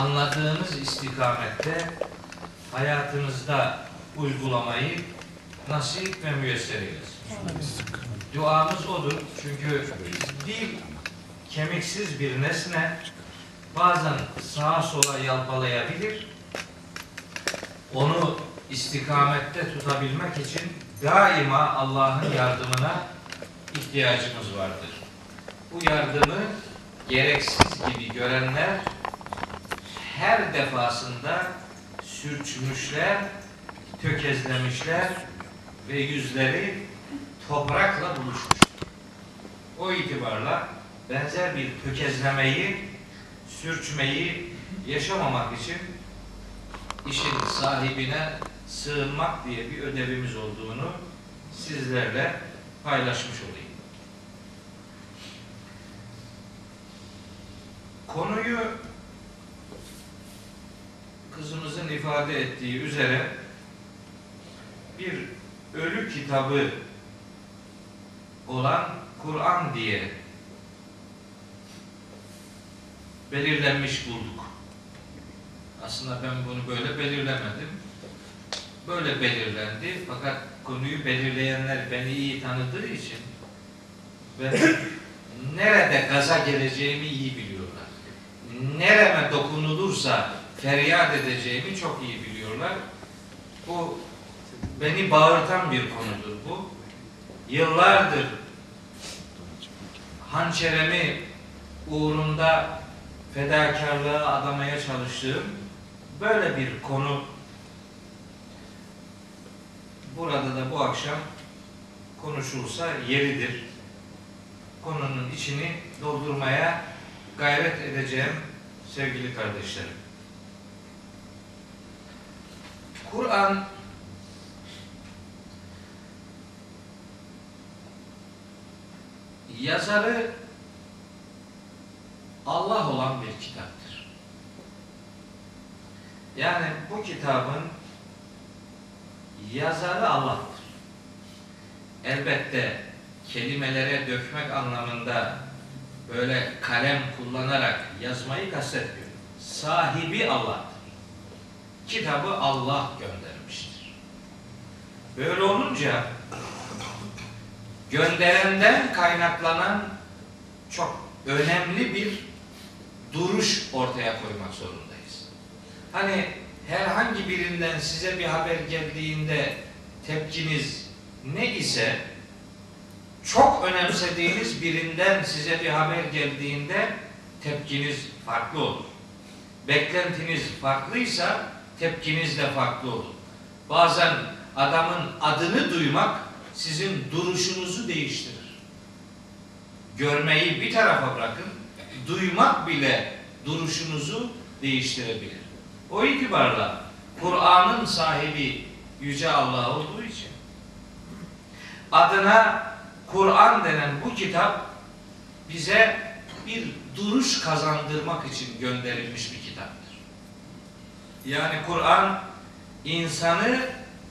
anladığımız istikamette hayatımızda uygulamayı nasip ve müyesser. Duamız odur. Çünkü dil kemiksiz bir nesne bazen sağa sola yalpalayabilir. Onu istikamette tutabilmek için daima Allah'ın yardımına ihtiyacımız vardır. Bu yardımı gereksiz gibi görenler her defasında sürçmüşler, tökezlemişler ve yüzleri toprakla buluşmuş. O itibarla benzer bir tökezlemeyi, sürçmeyi yaşamamak için işin sahibine sığınmak diye bir ödevimiz olduğunu sizlerle paylaşmış olayım. Konuyu kızımızın ifade ettiği üzere bir ölü kitabı olan Kur'an diye belirlenmiş bulduk. Aslında ben bunu böyle belirlemedim. Böyle belirlendi. Fakat konuyu belirleyenler beni iyi tanıdığı için ve nerede gaza geleceğimi iyi biliyorlar. Nereme dokunulursa feryat edeceğimi çok iyi biliyorlar. Bu beni bağırtan bir konudur bu. Yıllardır hançeremi uğrunda fedakarlığa adamaya çalıştığım böyle bir konu burada da bu akşam konuşulsa yeridir. Konunun içini doldurmaya gayret edeceğim sevgili kardeşlerim. Kur'an yazarı Allah olan bir kitaptır. Yani bu kitabın yazarı Allah'tır. Elbette kelimelere dökmek anlamında böyle kalem kullanarak yazmayı kastetmiyorum. Sahibi Allah'tır. Kitabı Allah göndermiştir. Böyle olunca gönderenden kaynaklanan çok önemli bir duruş ortaya koymak zorundayız. Hani herhangi birinden size bir haber geldiğinde tepkiniz ne ise çok önemsediğiniz birinden size bir haber geldiğinde tepkiniz farklı olur. Beklentiniz farklıysa tepkiniz de farklı olur. Bazen adamın adını duymak sizin duruşunuzu değiştirir. Görmeyi bir tarafa bırakın, duymak bile duruşunuzu değiştirebilir. O itibarla Kur'an'ın sahibi Yüce Allah olduğu için adına Kur'an denen bu kitap bize bir duruş kazandırmak için gönderilmiş bir. Yani Kur'an insanı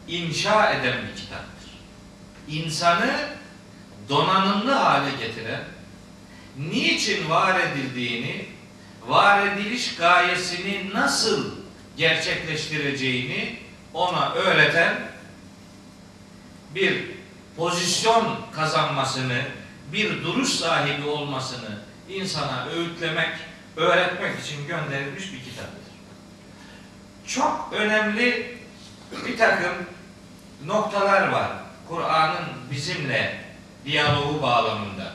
inşa eden bir kitaptır. İnsanı donanımlı hale getiren, niçin var edildiğini, var ediliş gayesini nasıl gerçekleştireceğini ona öğreten bir pozisyon kazanmasını, bir duruş sahibi olmasını insana öğütlemek, öğretmek için gönderilmiş bir kitaptır. Çok önemli bir takım noktalar var Kur'an'ın bizimle diyaloğu bağlamında.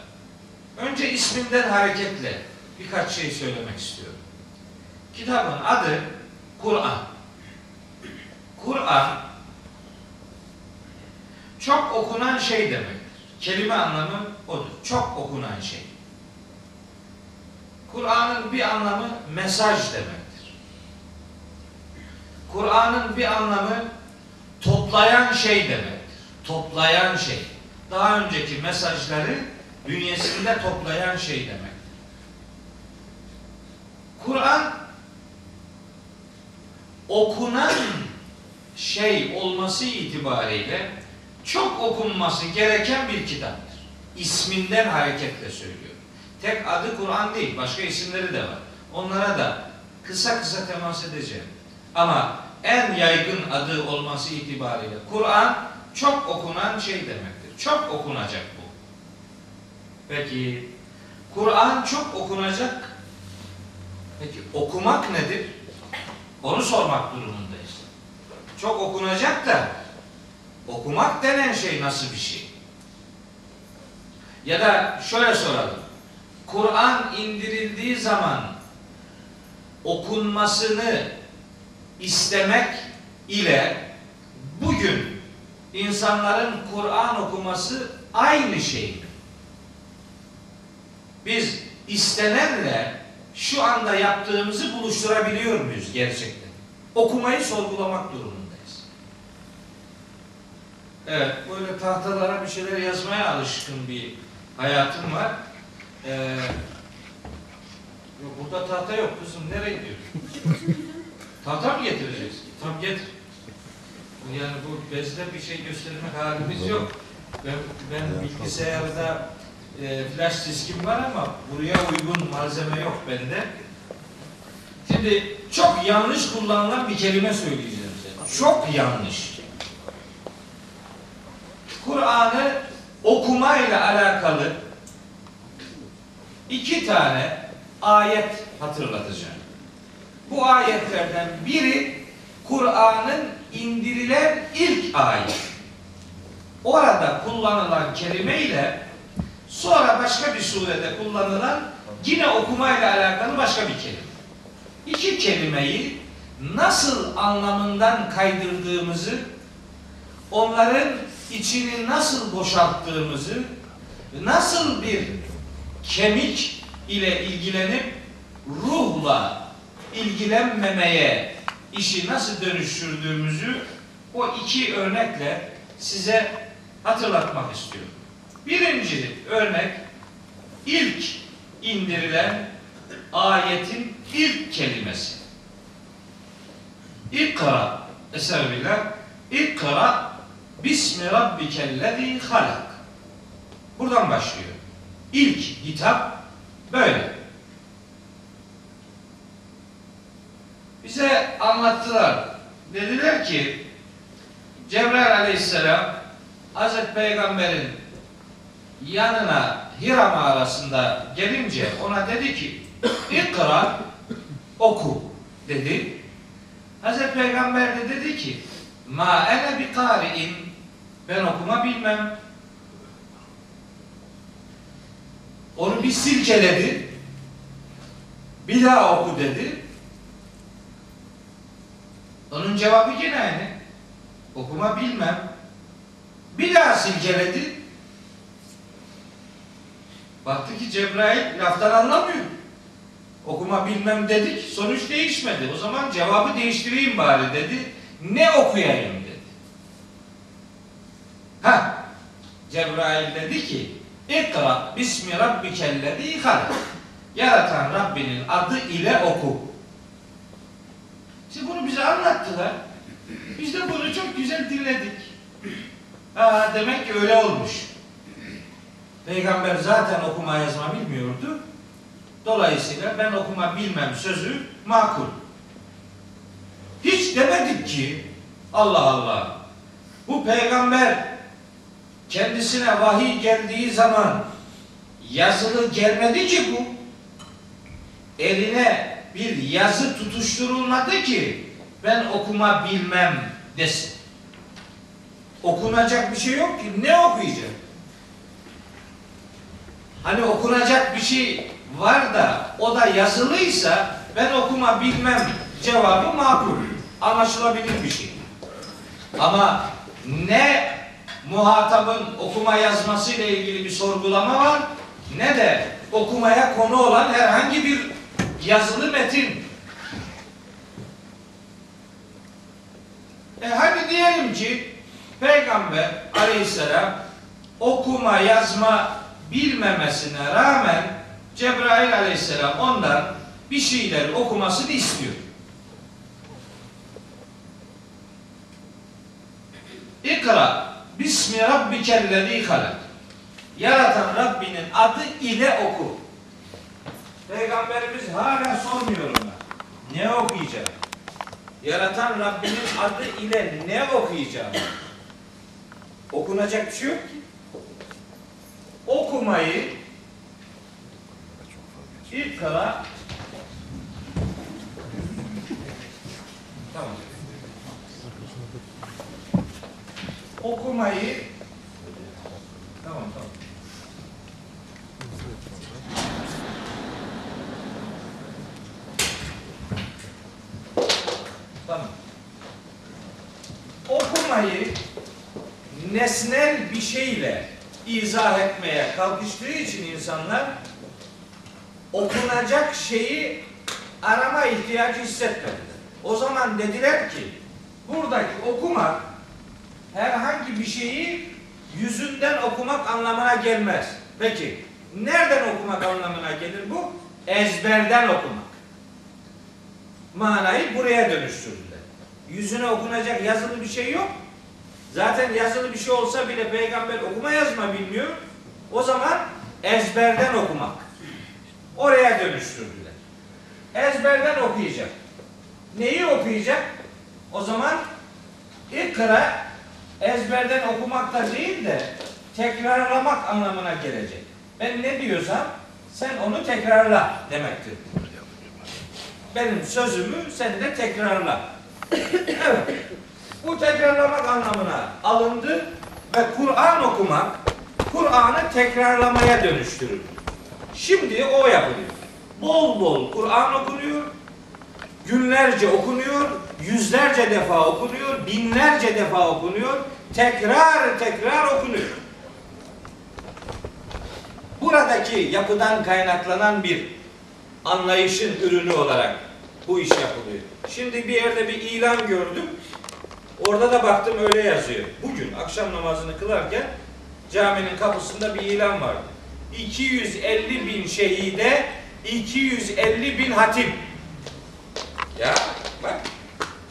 Önce isminden hareketle birkaç şey söylemek istiyorum. Kitabın adı Kur'an. Kur'an çok okunan şey demektir. Kelime anlamı odur. Çok okunan şey. Kur'an'ın bir anlamı mesaj demektir. Kur'an'ın bir anlamı toplayan şey demektir. Toplayan şey. Daha önceki mesajları bünyesinde toplayan şey demektir. Kur'an okunan şey olması itibariyle çok okunması gereken bir kitaptır. İsminden hareketle söylüyorum. Tek adı Kur'an değil, başka isimleri de var. Onlara da kısa kısa temas edeceğim. Ama en yaygın adı olması itibariyle Kur'an çok okunan şey demektir. Çok okunacak bu. Peki Kur'an çok okunacak. Peki okumak nedir? Onu sormak durumundayız. Çok okunacak da okumak denen şey nasıl bir şey? Ya da şöyle soralım. Kur'an indirildiği zaman okunmasını istemek ile bugün insanların Kur'an okuması aynı şey? Biz istenenle şu anda yaptığımızı buluşturabiliyor muyuz gerçekten? Okumayı sorgulamak durumundayız. Evet, böyle tahtalara bir şeyler yazmaya alışkın bir hayatım var. Ee, yok, burada tahta yok kızım, nereye gidiyorsun? tahta mı getireceksin? Tamam getir. Yani bu bezde bir şey göstermek halimiz yok. Ben, ben bilgisayarda e, flash diskim var ama buraya uygun malzeme yok bende. Şimdi çok yanlış kullanılan bir kelime söyleyeceğim size. Çok yanlış. Kur'an'ı okumayla alakalı iki tane ayet hatırlatacağım. Bu ayetlerden biri Kur'an'ın indirilen ilk ayet. Orada kullanılan kelime ile sonra başka bir surede kullanılan yine okumayla alakalı başka bir kelime. İki kelimeyi nasıl anlamından kaydırdığımızı, onların içini nasıl boşalttığımızı, nasıl bir kemik ile ilgilenip ruhla ilgilenmemeye işi nasıl dönüştürdüğümüzü o iki örnekle size hatırlatmak istiyorum. Birinci örnek ilk indirilen ayetin ilk kelimesi. İkra Eserbillah İkra Bismi Rabbikellezi halak Buradan başlıyor. İlk hitap böyle. Bize anlattılar. Dediler ki Cebrail aleyhisselam Hazreti Peygamber'in yanına Hira mağarasında gelince ona dedi ki İkra oku dedi. Hazreti Peygamber de dedi ki Ma ene bi kari'in ben okuma bilmem. Onu bir silkeledi. Bir daha oku dedi. Onun cevabı yine aynı. Okuma bilmem. Bir daha silkeledi. Baktı ki Cebrail laftan anlamıyor. Okuma bilmem dedik. Sonuç değişmedi. O zaman cevabı değiştireyim bari dedi. Ne okuyayım dedi. Ha, Cebrail dedi ki İkra bismi rabbikellezi halak. Yaratan Rabbinin adı ile oku. Şimdi bunu bize anlattılar. Biz de bunu çok güzel dinledik. Aa, demek ki öyle olmuş. Peygamber zaten okuma yazma bilmiyordu. Dolayısıyla ben okuma bilmem sözü makul. Hiç demedik ki Allah Allah bu peygamber kendisine vahiy geldiği zaman yazılı gelmedi ki bu. Eline bir yazı tutuşturulmadı ki ben okuma bilmem desin. Okunacak bir şey yok ki. Ne okuyacak? Hani okunacak bir şey var da o da yazılıysa ben okuma bilmem cevabı makul. Anlaşılabilir bir şey. Ama ne muhatabın okuma yazması ile ilgili bir sorgulama var ne de okumaya konu olan herhangi bir yazılı metin. E hadi diyelim ki Peygamber aleyhisselam okuma yazma bilmemesine rağmen Cebrail aleyhisselam ondan bir şeyler okumasını istiyor. İkra Bismi rabbikellezi halak. Yaratan Rabbinin adı ile oku. Hala sormuyorum ben. Ne okuyacağım? Yaratan Rabbinin adı ile ne okuyacağım? Okunacak bir şey yok ki. Okumayı ilk kala Tamam. Okumayı Tamam tamam. Tamam. Okumayı nesnel bir şeyle izah etmeye kalkıştığı için insanlar okunacak şeyi arama ihtiyacı hissetmediler. O zaman dediler ki buradaki okumak herhangi bir şeyi yüzünden okumak anlamına gelmez. Peki nereden okumak anlamına gelir bu? Ezberden okumak. Manayı buraya dönüştürdüler. Yüzüne okunacak yazılı bir şey yok. Zaten yazılı bir şey olsa bile peygamber okuma yazma bilmiyor. O zaman ezberden okumak. Oraya dönüştürdüler. Ezberden okuyacak. Neyi okuyacak? O zaman ikra ezberden okumak da değil de tekrarlamak anlamına gelecek. Ben ne diyorsam sen onu tekrarla demektir. Benim sözümü sen de tekrarla. evet. Bu tekrarlamak anlamına alındı ve Kur'an okumak Kur'an'ı tekrarlamaya dönüştürür. Şimdi o yapılıyor. Bol bol Kur'an okunuyor. Günlerce okunuyor, yüzlerce defa okunuyor, binlerce defa okunuyor, tekrar tekrar okunuyor. Buradaki yapıdan kaynaklanan bir anlayışın ürünü olarak bu iş yapılıyor. Şimdi bir yerde bir ilan gördüm. Orada da baktım öyle yazıyor. Bugün akşam namazını kılarken caminin kapısında bir ilan vardı. 250 bin şehide 250 bin hatim. Ya bak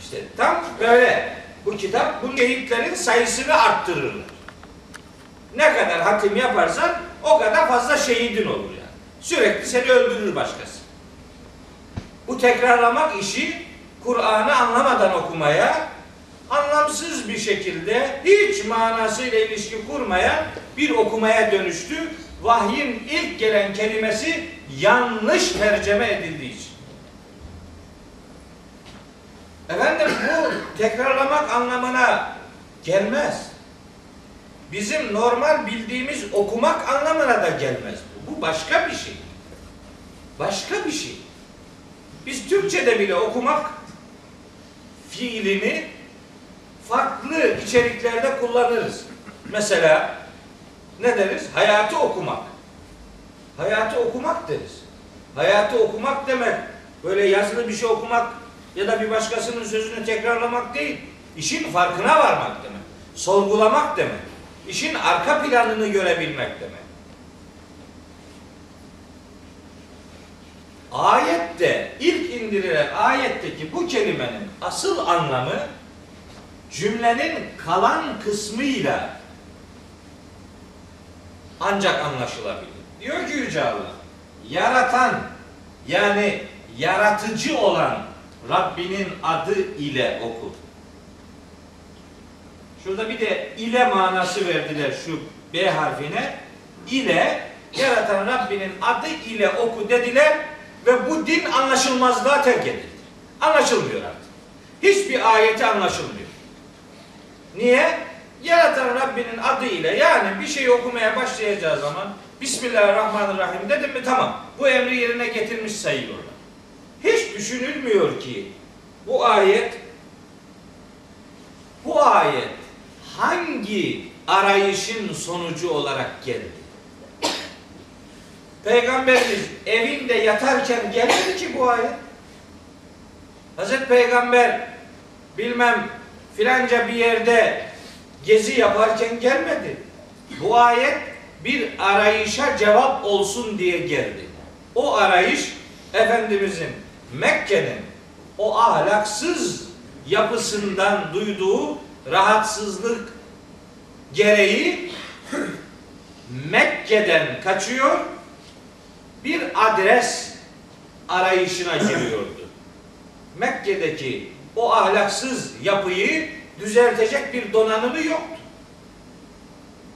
işte tam böyle bu kitap bu şehitlerin sayısını arttırırlar. Ne kadar hatim yaparsan o kadar fazla şehidin olur yani. Sürekli seni öldürür başkası. Bu tekrarlamak işi Kur'an'ı anlamadan okumaya, anlamsız bir şekilde hiç manasıyla ilişki kurmayan bir okumaya dönüştü. Vahyin ilk gelen kelimesi yanlış tercüme edildiği için. Efendim bu tekrarlamak anlamına gelmez. Bizim normal bildiğimiz okumak anlamına da gelmez. Bu başka bir şey. Başka bir şey. Biz Türkçe'de bile okumak fiilini farklı içeriklerde kullanırız. Mesela ne deriz? Hayatı okumak. Hayatı okumak deriz. Hayatı okumak demek böyle yazılı bir şey okumak ya da bir başkasının sözünü tekrarlamak değil. İşin farkına varmak demek. Sorgulamak demek. İşin arka planını görebilmek demek. Ayette, ilk indirilen ayetteki bu kelimenin asıl anlamı cümlenin kalan kısmıyla ancak anlaşılabilir. Diyor ki Yüce Allah, yaratan yani yaratıcı olan Rabbinin adı ile oku. Şurada bir de ile manası verdiler şu B harfine. İle yaratan Rabbinin adı ile oku dediler ve bu din anlaşılmazlığa terk edildi. Anlaşılmıyor artık. Hiçbir ayeti anlaşılmıyor. Niye? Yaratan Rabbinin adı ile yani bir şey okumaya başlayacağı zaman Bismillahirrahmanirrahim dedim mi tamam. Bu emri yerine getirmiş sayılırlar. Hiç düşünülmüyor ki bu ayet bu ayet hangi arayışın sonucu olarak geldi? Peygamberimiz evinde yatarken gelmedi ki bu ayet. Hazreti Peygamber bilmem filanca bir yerde gezi yaparken gelmedi. Bu ayet bir arayışa cevap olsun diye geldi. O arayış Efendimizin Mekke'nin o ahlaksız yapısından duyduğu rahatsızlık gereği Mekke'den kaçıyor bir adres arayışına giriyordu. Mekke'deki o ahlaksız yapıyı düzeltecek bir donanımı yoktu.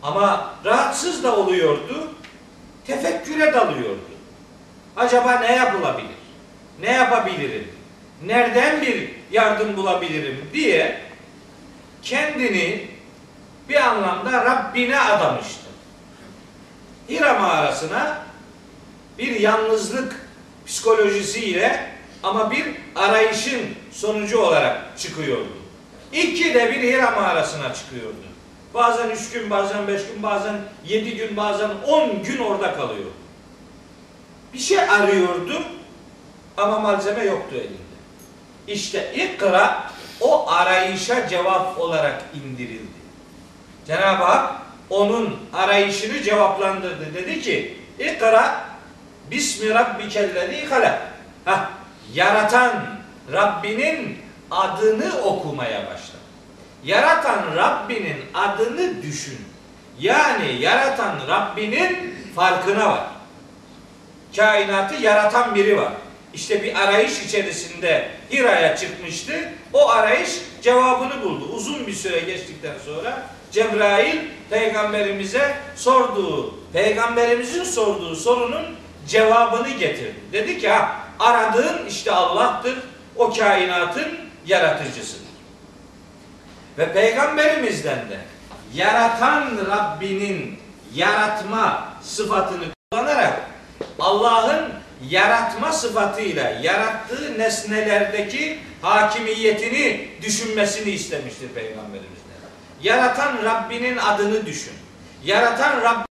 Ama rahatsız da oluyordu, tefekküre dalıyordu. Acaba ne yapılabilir? Ne yapabilirim? Nereden bir yardım bulabilirim diye kendini bir anlamda Rabbine adamıştı. Hira mağarasına bir yalnızlık psikolojisiyle ama bir arayışın sonucu olarak çıkıyordu. İki de bir Hira mağarasına çıkıyordu. Bazen üç gün, bazen beş gün, bazen yedi gün, bazen on gün orada kalıyordu. Bir şey arıyordu ama malzeme yoktu elinde. İşte ikra o arayışa cevap olarak indirildi. Cenab-ı Hak onun arayışını cevaplandırdı. Dedi ki ikra bismi rabbikellezi halak. Hah, yaratan Rabbinin adını okumaya başla. Yaratan Rabbinin adını düşün. Yani yaratan Rabbinin farkına var. Kainatı yaratan biri var. İşte bir arayış içerisinde Hira'ya çıkmıştı. O arayış cevabını buldu. Uzun bir süre geçtikten sonra Cebrail peygamberimize sorduğu, peygamberimizin sorduğu sorunun cevabını getirdi. Dedi ki ha aradığın işte Allah'tır. O kainatın yaratıcısıdır. Ve peygamberimizden de yaratan Rabbinin yaratma sıfatını kullanarak Allah'ın yaratma sıfatıyla yarattığı nesnelerdeki hakimiyetini düşünmesini istemiştir peygamberimizden. Yaratan Rabbinin adını düşün. Yaratan Rabbinin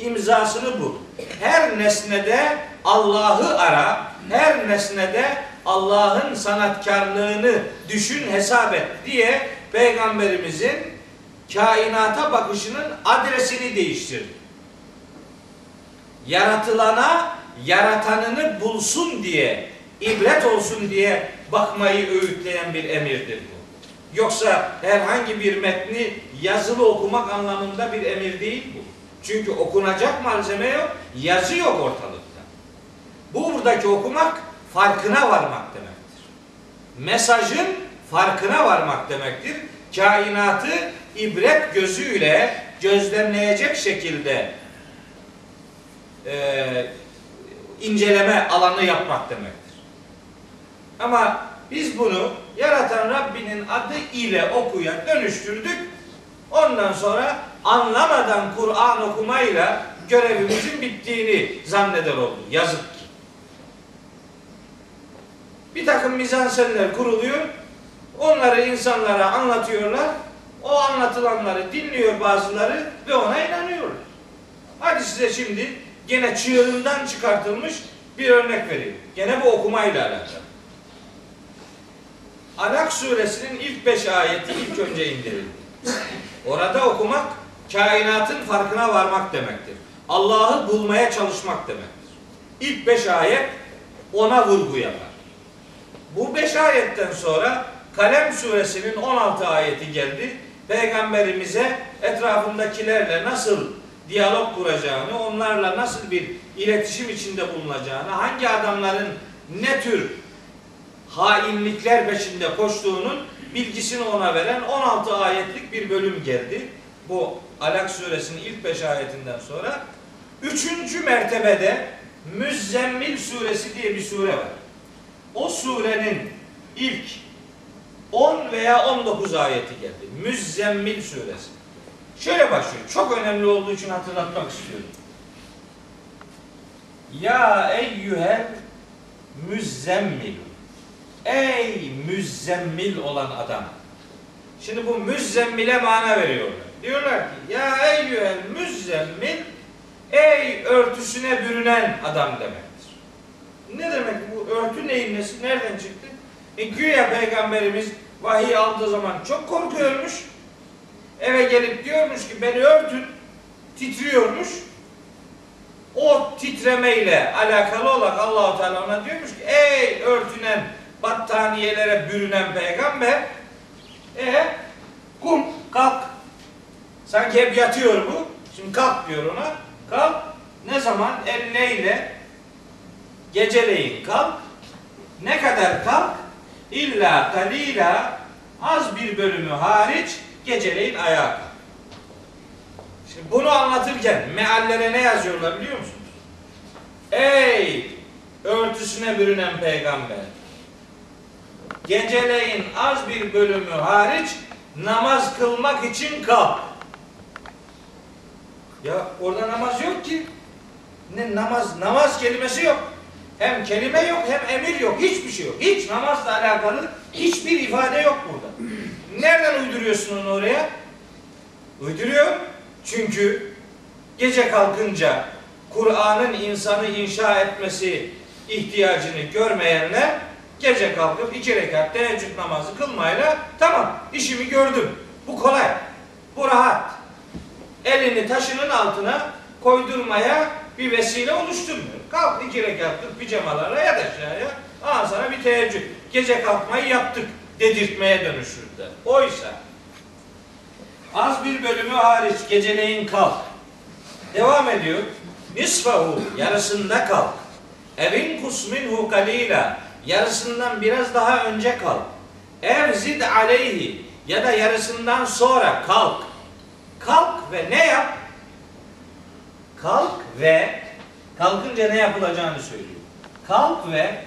imzasını bul. Her nesnede Allah'ı ara. Her nesnede Allah'ın sanatkarlığını düşün, hesap et diye peygamberimizin kainata bakışının adresini değiştirdi. Yaratılana yaratanını bulsun diye, ibret olsun diye bakmayı öğütleyen bir emirdir bu. Yoksa herhangi bir metni yazılı okumak anlamında bir emir değil bu. Çünkü okunacak malzeme yok, yazı yok ortalıkta. Bu buradaki okumak farkına varmak demektir. Mesajın farkına varmak demektir. Kainatı ibret gözüyle gözlemleyecek şekilde e, inceleme alanı yapmak demektir. Ama biz bunu yaratan Rabbinin adı ile okuya dönüştürdük. Ondan sonra anlamadan Kur'an okumayla görevimizin bittiğini zanneder olduk. Yazık ki. Bir takım mizansenler kuruluyor. Onları insanlara anlatıyorlar. O anlatılanları dinliyor bazıları ve ona inanıyorlar. Hadi size şimdi gene çığırından çıkartılmış bir örnek vereyim. Gene bu okumayla alakalı. Alak suresinin ilk beş ayeti ilk önce indirildi. Orada okumak kainatın farkına varmak demektir. Allah'ı bulmaya çalışmak demektir. İlk beş ayet ona vurgu yapar. Bu beş ayetten sonra Kalem suresinin 16 ayeti geldi. Peygamberimize etrafındakilerle nasıl diyalog kuracağını, onlarla nasıl bir iletişim içinde bulunacağını, hangi adamların ne tür hainlikler peşinde koştuğunun bilgisini ona veren 16 ayetlik bir bölüm geldi. Bu Alak suresinin ilk 5 ayetinden sonra. Üçüncü mertebede Müzzemmil suresi diye bir sure var. O surenin ilk 10 veya 19 ayeti geldi. Müzzemmil suresi. Şöyle başlıyor. Çok önemli olduğu için hatırlatmak istiyorum. Ya eyyühel müzzemmil. Ey müzzemmil olan adam. Şimdi bu müzzemmile mana veriyorlar. Diyorlar ki ya eyyühel müzzemmil ey örtüsüne bürünen adam demektir. Ne demek bu örtü neyin nesi? Nereden çıktı? E güya peygamberimiz vahiy aldığı zaman çok korkuyormuş. Eve gelip diyormuş ki beni örtün. Titriyormuş. O titremeyle alakalı olarak Allahu Teala ona diyormuş ki ey örtünen battaniyelere bürünen peygamber e kum kalk. Sanki hep yatıyor bu. Şimdi kalk diyor ona. Kalk. Ne zaman? El neyle? Geceleyin kalk. Ne kadar kalk? İlla kalila az bir bölümü hariç geceleyin ayağa kalk. Şimdi bunu anlatırken meallere ne yazıyorlar biliyor musunuz? Ey örtüsüne bürünen peygamber. Geceleyin az bir bölümü hariç namaz kılmak için kalk. Ya orada namaz yok ki. Ne namaz namaz kelimesi yok. Hem kelime yok hem emir yok. Hiçbir şey yok. Hiç namazla alakalı hiçbir ifade yok burada. Nereden uyduruyorsun onu oraya? Uyduruyor. Çünkü gece kalkınca Kur'an'ın insanı inşa etmesi ihtiyacını görmeyenler gece kalkıp iki rekat teheccüd namazı kılmayla tamam işimi gördüm. Bu kolay. Bu rahat. Elini taşının altına koydurmaya bir vesile oluşturmuyor. Kalk iki rekat kıl pijamalarla yat aşağıya. Aa sana bir teheccüd. Gece kalkmayı yaptık dedirtmeye dönüşürdü. Oysa az bir bölümü hariç geceleyin kalk. Devam ediyor. Nisfahu yarısında kalk. Evin kusminhu kalila yarısından biraz daha önce kalk. Ev zid aleyhi ya da yarısından sonra kalk. Kalk ve ne yap? Kalk ve kalkınca ne yapılacağını söylüyor. Kalk ve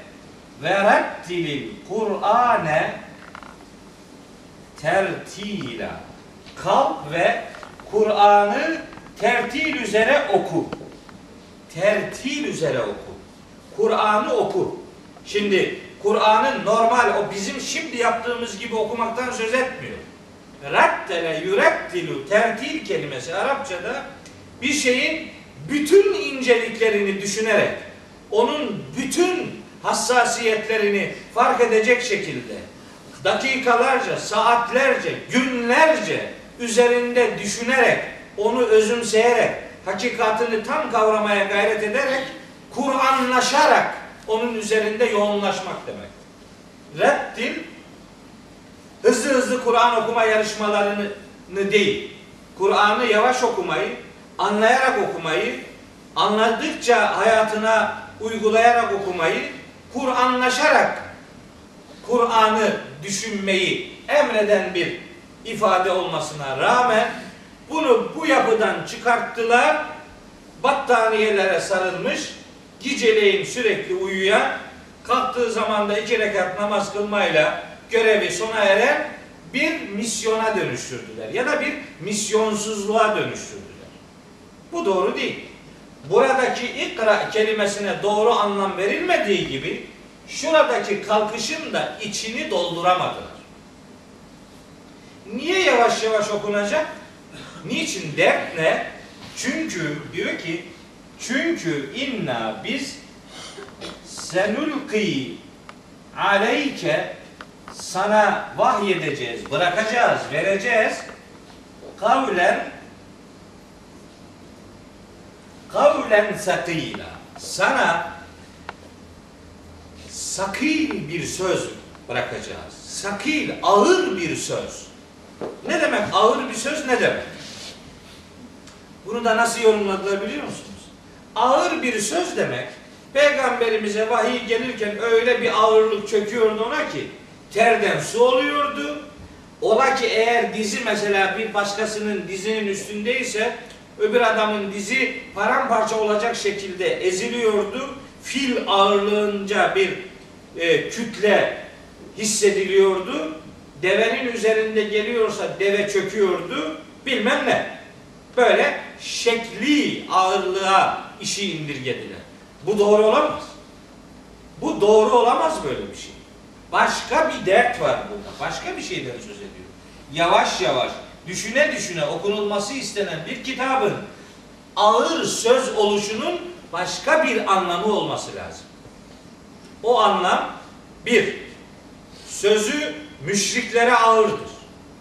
ve rettilil Kur'ane tertila. Kalk ve Kur'an'ı tertil üzere oku. Tertil üzere oku. Kur'an'ı oku. Şimdi Kur'an'ın normal o bizim şimdi yaptığımız gibi okumaktan söz etmiyor. Rattele yurettilu tertil kelimesi Arapçada bir şeyin bütün inceliklerini düşünerek onun bütün hassasiyetlerini fark edecek şekilde dakikalarca, saatlerce, günlerce üzerinde düşünerek, onu özümseyerek, hakikatini tam kavramaya gayret ederek, Kur'anlaşarak onun üzerinde yoğunlaşmak demek. Rettil hızlı hızlı Kur'an okuma yarışmalarını değil, Kur'an'ı yavaş okumayı, anlayarak okumayı, anladıkça hayatına uygulayarak okumayı, Kur'anlaşarak Kur'an'ı düşünmeyi emreden bir ifade olmasına rağmen bunu bu yapıdan çıkarttılar. Battaniyelere sarılmış, geceleyin sürekli uyuyan, kalktığı zaman da iki rekat namaz kılmayla görevi sona eren bir misyona dönüştürdüler. Ya da bir misyonsuzluğa dönüştürdüler. Bu doğru değil. Buradaki ikra kelimesine doğru anlam verilmediği gibi şuradaki kalkışın da içini dolduramadılar. Niye yavaş yavaş okunacak? Niçin? Dert ne? Çünkü diyor ki çünkü inna biz senulki aleyke sana vahyedeceğiz, bırakacağız, vereceğiz. Kavlen kavlen sakıyla sana sakil bir söz bırakacağız. Sakil, ağır bir söz. Ne demek ağır bir söz ne demek? Bunu da nasıl yorumladılar biliyor musunuz? Ağır bir söz demek, peygamberimize vahiy gelirken öyle bir ağırlık çöküyordu ona ki, terden su oluyordu. Ola ki eğer dizi mesela bir başkasının dizinin üstündeyse, öbür adamın dizi paramparça olacak şekilde eziliyordu. Fil ağırlığınca bir e, kütle hissediliyordu. Devenin üzerinde geliyorsa deve çöküyordu. Bilmem ne. Böyle şekli ağırlığa işi indirgediler. Bu doğru olamaz. Bu doğru olamaz böyle bir şey. Başka bir dert var burada. Başka bir şeyden söz ediyor. Yavaş yavaş, düşüne düşüne okunulması istenen bir kitabın ağır söz oluşunun başka bir anlamı olması lazım. O anlam bir, sözü müşriklere ağırdır.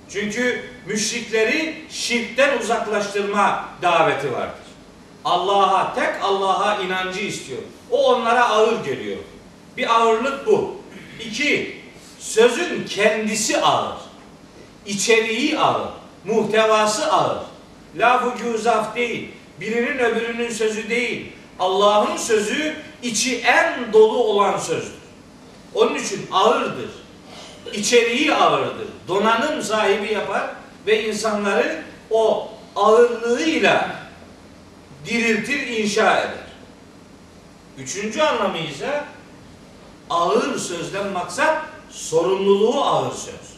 Çünkü müşrikleri şirkten uzaklaştırma daveti vardır. Allah'a, tek Allah'a inancı istiyor. O onlara ağır geliyor. Bir ağırlık bu. İki, sözün kendisi ağır. İçeriği ağır. Muhtevası ağır. Laf-ı cüzaf değil. Birinin öbürünün sözü değil. Allah'ın sözü içi en dolu olan sözdür. Onun için ağırdır. İçeriği ağırdır. Donanım sahibi yapar ve insanları o ağırlığıyla diriltir, inşa eder. Üçüncü anlamı ise ağır sözden maksat sorumluluğu ağır söz.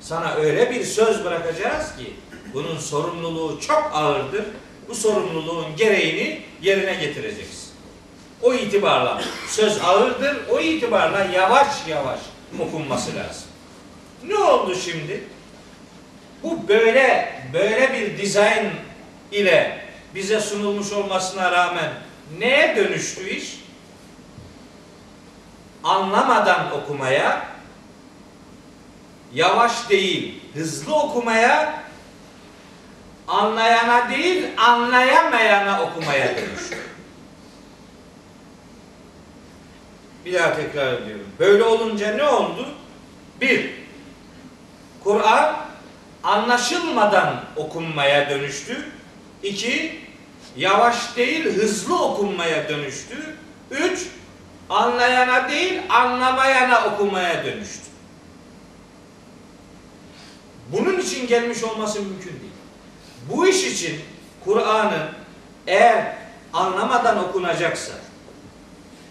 Sana öyle bir söz bırakacağız ki bunun sorumluluğu çok ağırdır. Bu sorumluluğun gereğini yerine getireceksin. O itibarla söz ağırdır. O itibarla yavaş yavaş okunması lazım. Ne oldu şimdi? Bu böyle böyle bir dizayn ile bize sunulmuş olmasına rağmen neye dönüştü iş? Anlamadan okumaya, yavaş değil, hızlı okumaya, anlayana değil, anlayamayana okumaya dönüştü. Bir daha tekrar ediyorum. Böyle olunca ne oldu? Bir, Kur'an anlaşılmadan okunmaya dönüştü. İki, yavaş değil hızlı okunmaya dönüştü. Üç, anlayana değil anlamayana okumaya dönüştü. Bunun için gelmiş olması mümkün değil. Bu iş için Kur'an'ın eğer anlamadan okunacaksa,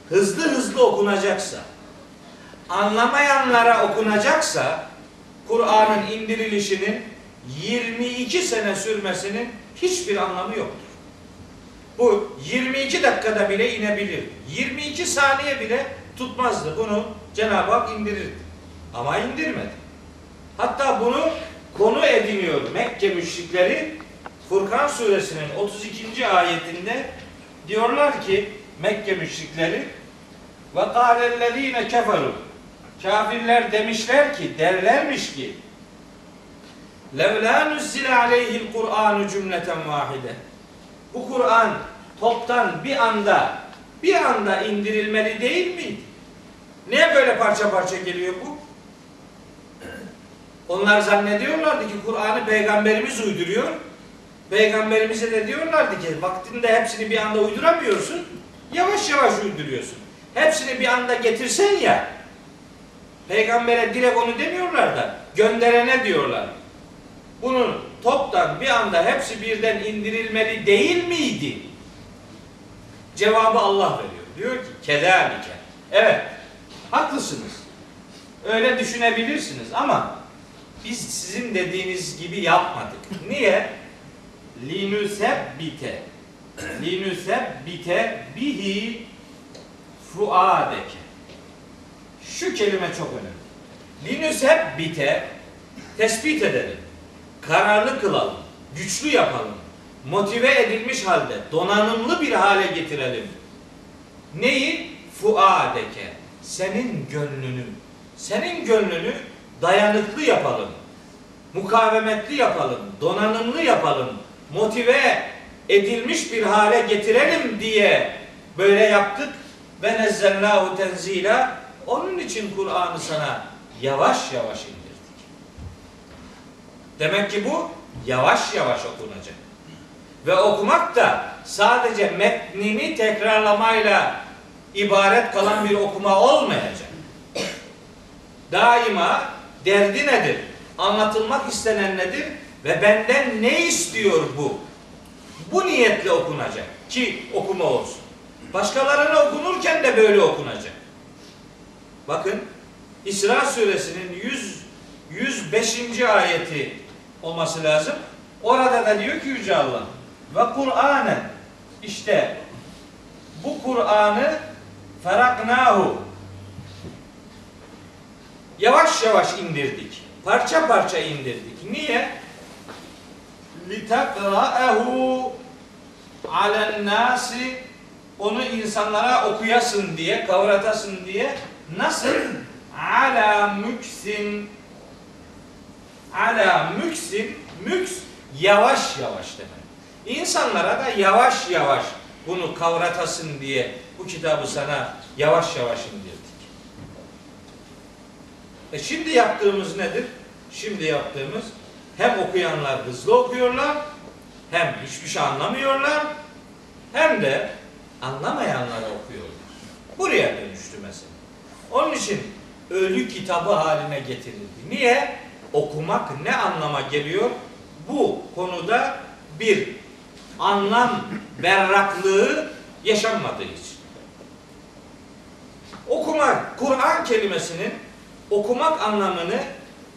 hızlı hızlı okunacaksa, anlamayanlara okunacaksa, Kur'an'ın indirilişinin 22 sene sürmesinin hiçbir anlamı yoktur. Bu 22 dakikada bile inebilir. 22 saniye bile tutmazdı. Bunu Cenab-ı Hak indirirdi. Ama indirmedi. Hatta bunu konu ediniyor Mekke müşrikleri Furkan suresinin 32. ayetinde diyorlar ki Mekke müşrikleri ve kâlellezîne keferu Kafirler demişler ki, derlermiş ki levlâ nuzzile aleyhil Kur'anu cümleten vahide bu Kur'an toptan bir anda bir anda indirilmeli değil miydi? Niye böyle parça parça geliyor bu? Onlar zannediyorlardı ki Kur'an'ı peygamberimiz uyduruyor. Peygamberimize de diyorlardı ki vaktinde hepsini bir anda uyduramıyorsun. Yavaş yavaş uyduruyorsun. Hepsini bir anda getirsen ya. Peygambere direkt onu demiyorlar da gönderene diyorlar. Bunun toptan bir anda hepsi birden indirilmeli değil miydi? Cevabı Allah veriyor. Diyor ki kedalike. Evet. Haklısınız. Öyle düşünebilirsiniz ama biz sizin dediğiniz gibi yapmadık. Niye? Linusebbite Linusebbite bihi fuadeke Şu kelime çok önemli. Linusebbite tespit edelim. Kararlı kılalım. Güçlü yapalım. Motive edilmiş halde donanımlı bir hale getirelim. Neyi? Fuadeke. Senin gönlünü. Senin gönlünü dayanıklı yapalım. Mukavemetli yapalım. Donanımlı yapalım. Motive edilmiş bir hale getirelim diye böyle yaptık ve nezzelnahu tenzila onun için Kur'an'ı sana yavaş yavaş indirdik. Demek ki bu yavaş yavaş okunacak. Ve okumak da sadece metnini tekrarlamayla ibaret kalan bir okuma olmayacak. Daima derdi nedir? Anlatılmak istenen nedir? Ve benden ne istiyor bu? Bu niyetle okunacak ki okuma olsun. Başkalarına okunurken de böyle okunacak. Bakın İsra suresinin 100 105. ayeti olması lazım. Orada da diyor ki Yüce Allah ve Kur'an'ı işte bu Kur'an'ı feraknahu yavaş yavaş indirdik. Parça parça indirdik. Niye? litakra'ehu alen nasi onu insanlara okuyasın diye, kavratasın diye nasıl? Ala müksin ala müksin müks yavaş yavaş demek. İnsanlara da yavaş yavaş bunu kavratasın diye bu kitabı sana yavaş yavaş indirdik. E şimdi yaptığımız nedir? Şimdi yaptığımız hem okuyanlar hızlı okuyorlar, hem hiçbir şey anlamıyorlar, hem de anlamayanlara okuyorlar. Buraya dönüştü mesela. Onun için ölü kitabı haline getirildi. Niye? Okumak ne anlama geliyor? Bu konuda bir anlam berraklığı yaşanmadığı için. Okumak, Kur'an kelimesinin okumak anlamını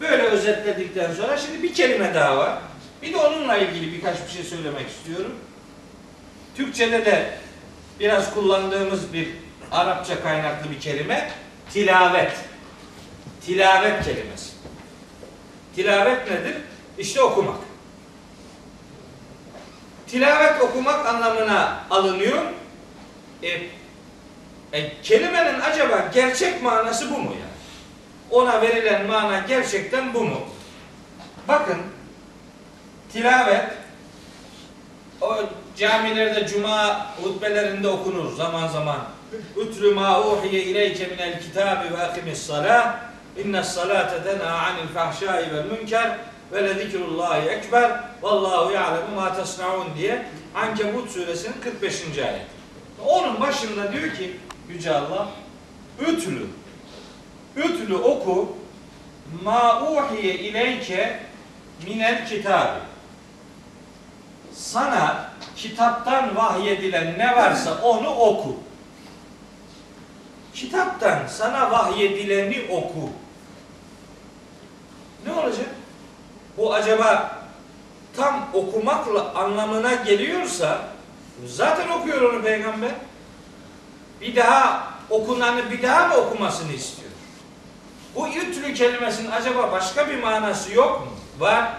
böyle özetledikten sonra şimdi bir kelime daha var. Bir de onunla ilgili birkaç bir şey söylemek istiyorum. Türkçede de biraz kullandığımız bir Arapça kaynaklı bir kelime tilavet. Tilavet kelimesi. Tilavet nedir? İşte okumak. Tilavet okumak anlamına alınıyor. E, e, kelimenin acaba gerçek manası bu mu yani? Ona verilen mana gerçekten bu mu? Bakın tilavet o camilerde cuma hutbelerinde okunur zaman zaman. Ütlü ma uhiye ileyke minel kitabi ve akimis salah. İnne salate tenha anil fahşai vel münker ve le zikrullahi ekber. Vallahu ya'lemu ma tasnaun diye Ankebut suresinin 45. ayet. Onun başında diyor ki Yüce Allah Ütlü Ütlü oku ma uhiye ileyke minel kitabi sana kitaptan vahyedilen ne varsa onu oku. Kitaptan sana vahyedileni oku. Ne olacak? Bu acaba tam okumakla anlamına geliyorsa zaten okuyor onu peygamber. Bir daha okunanı bir daha mı okumasını istiyor? Bu ütlü kelimesinin acaba başka bir manası yok mu? Var.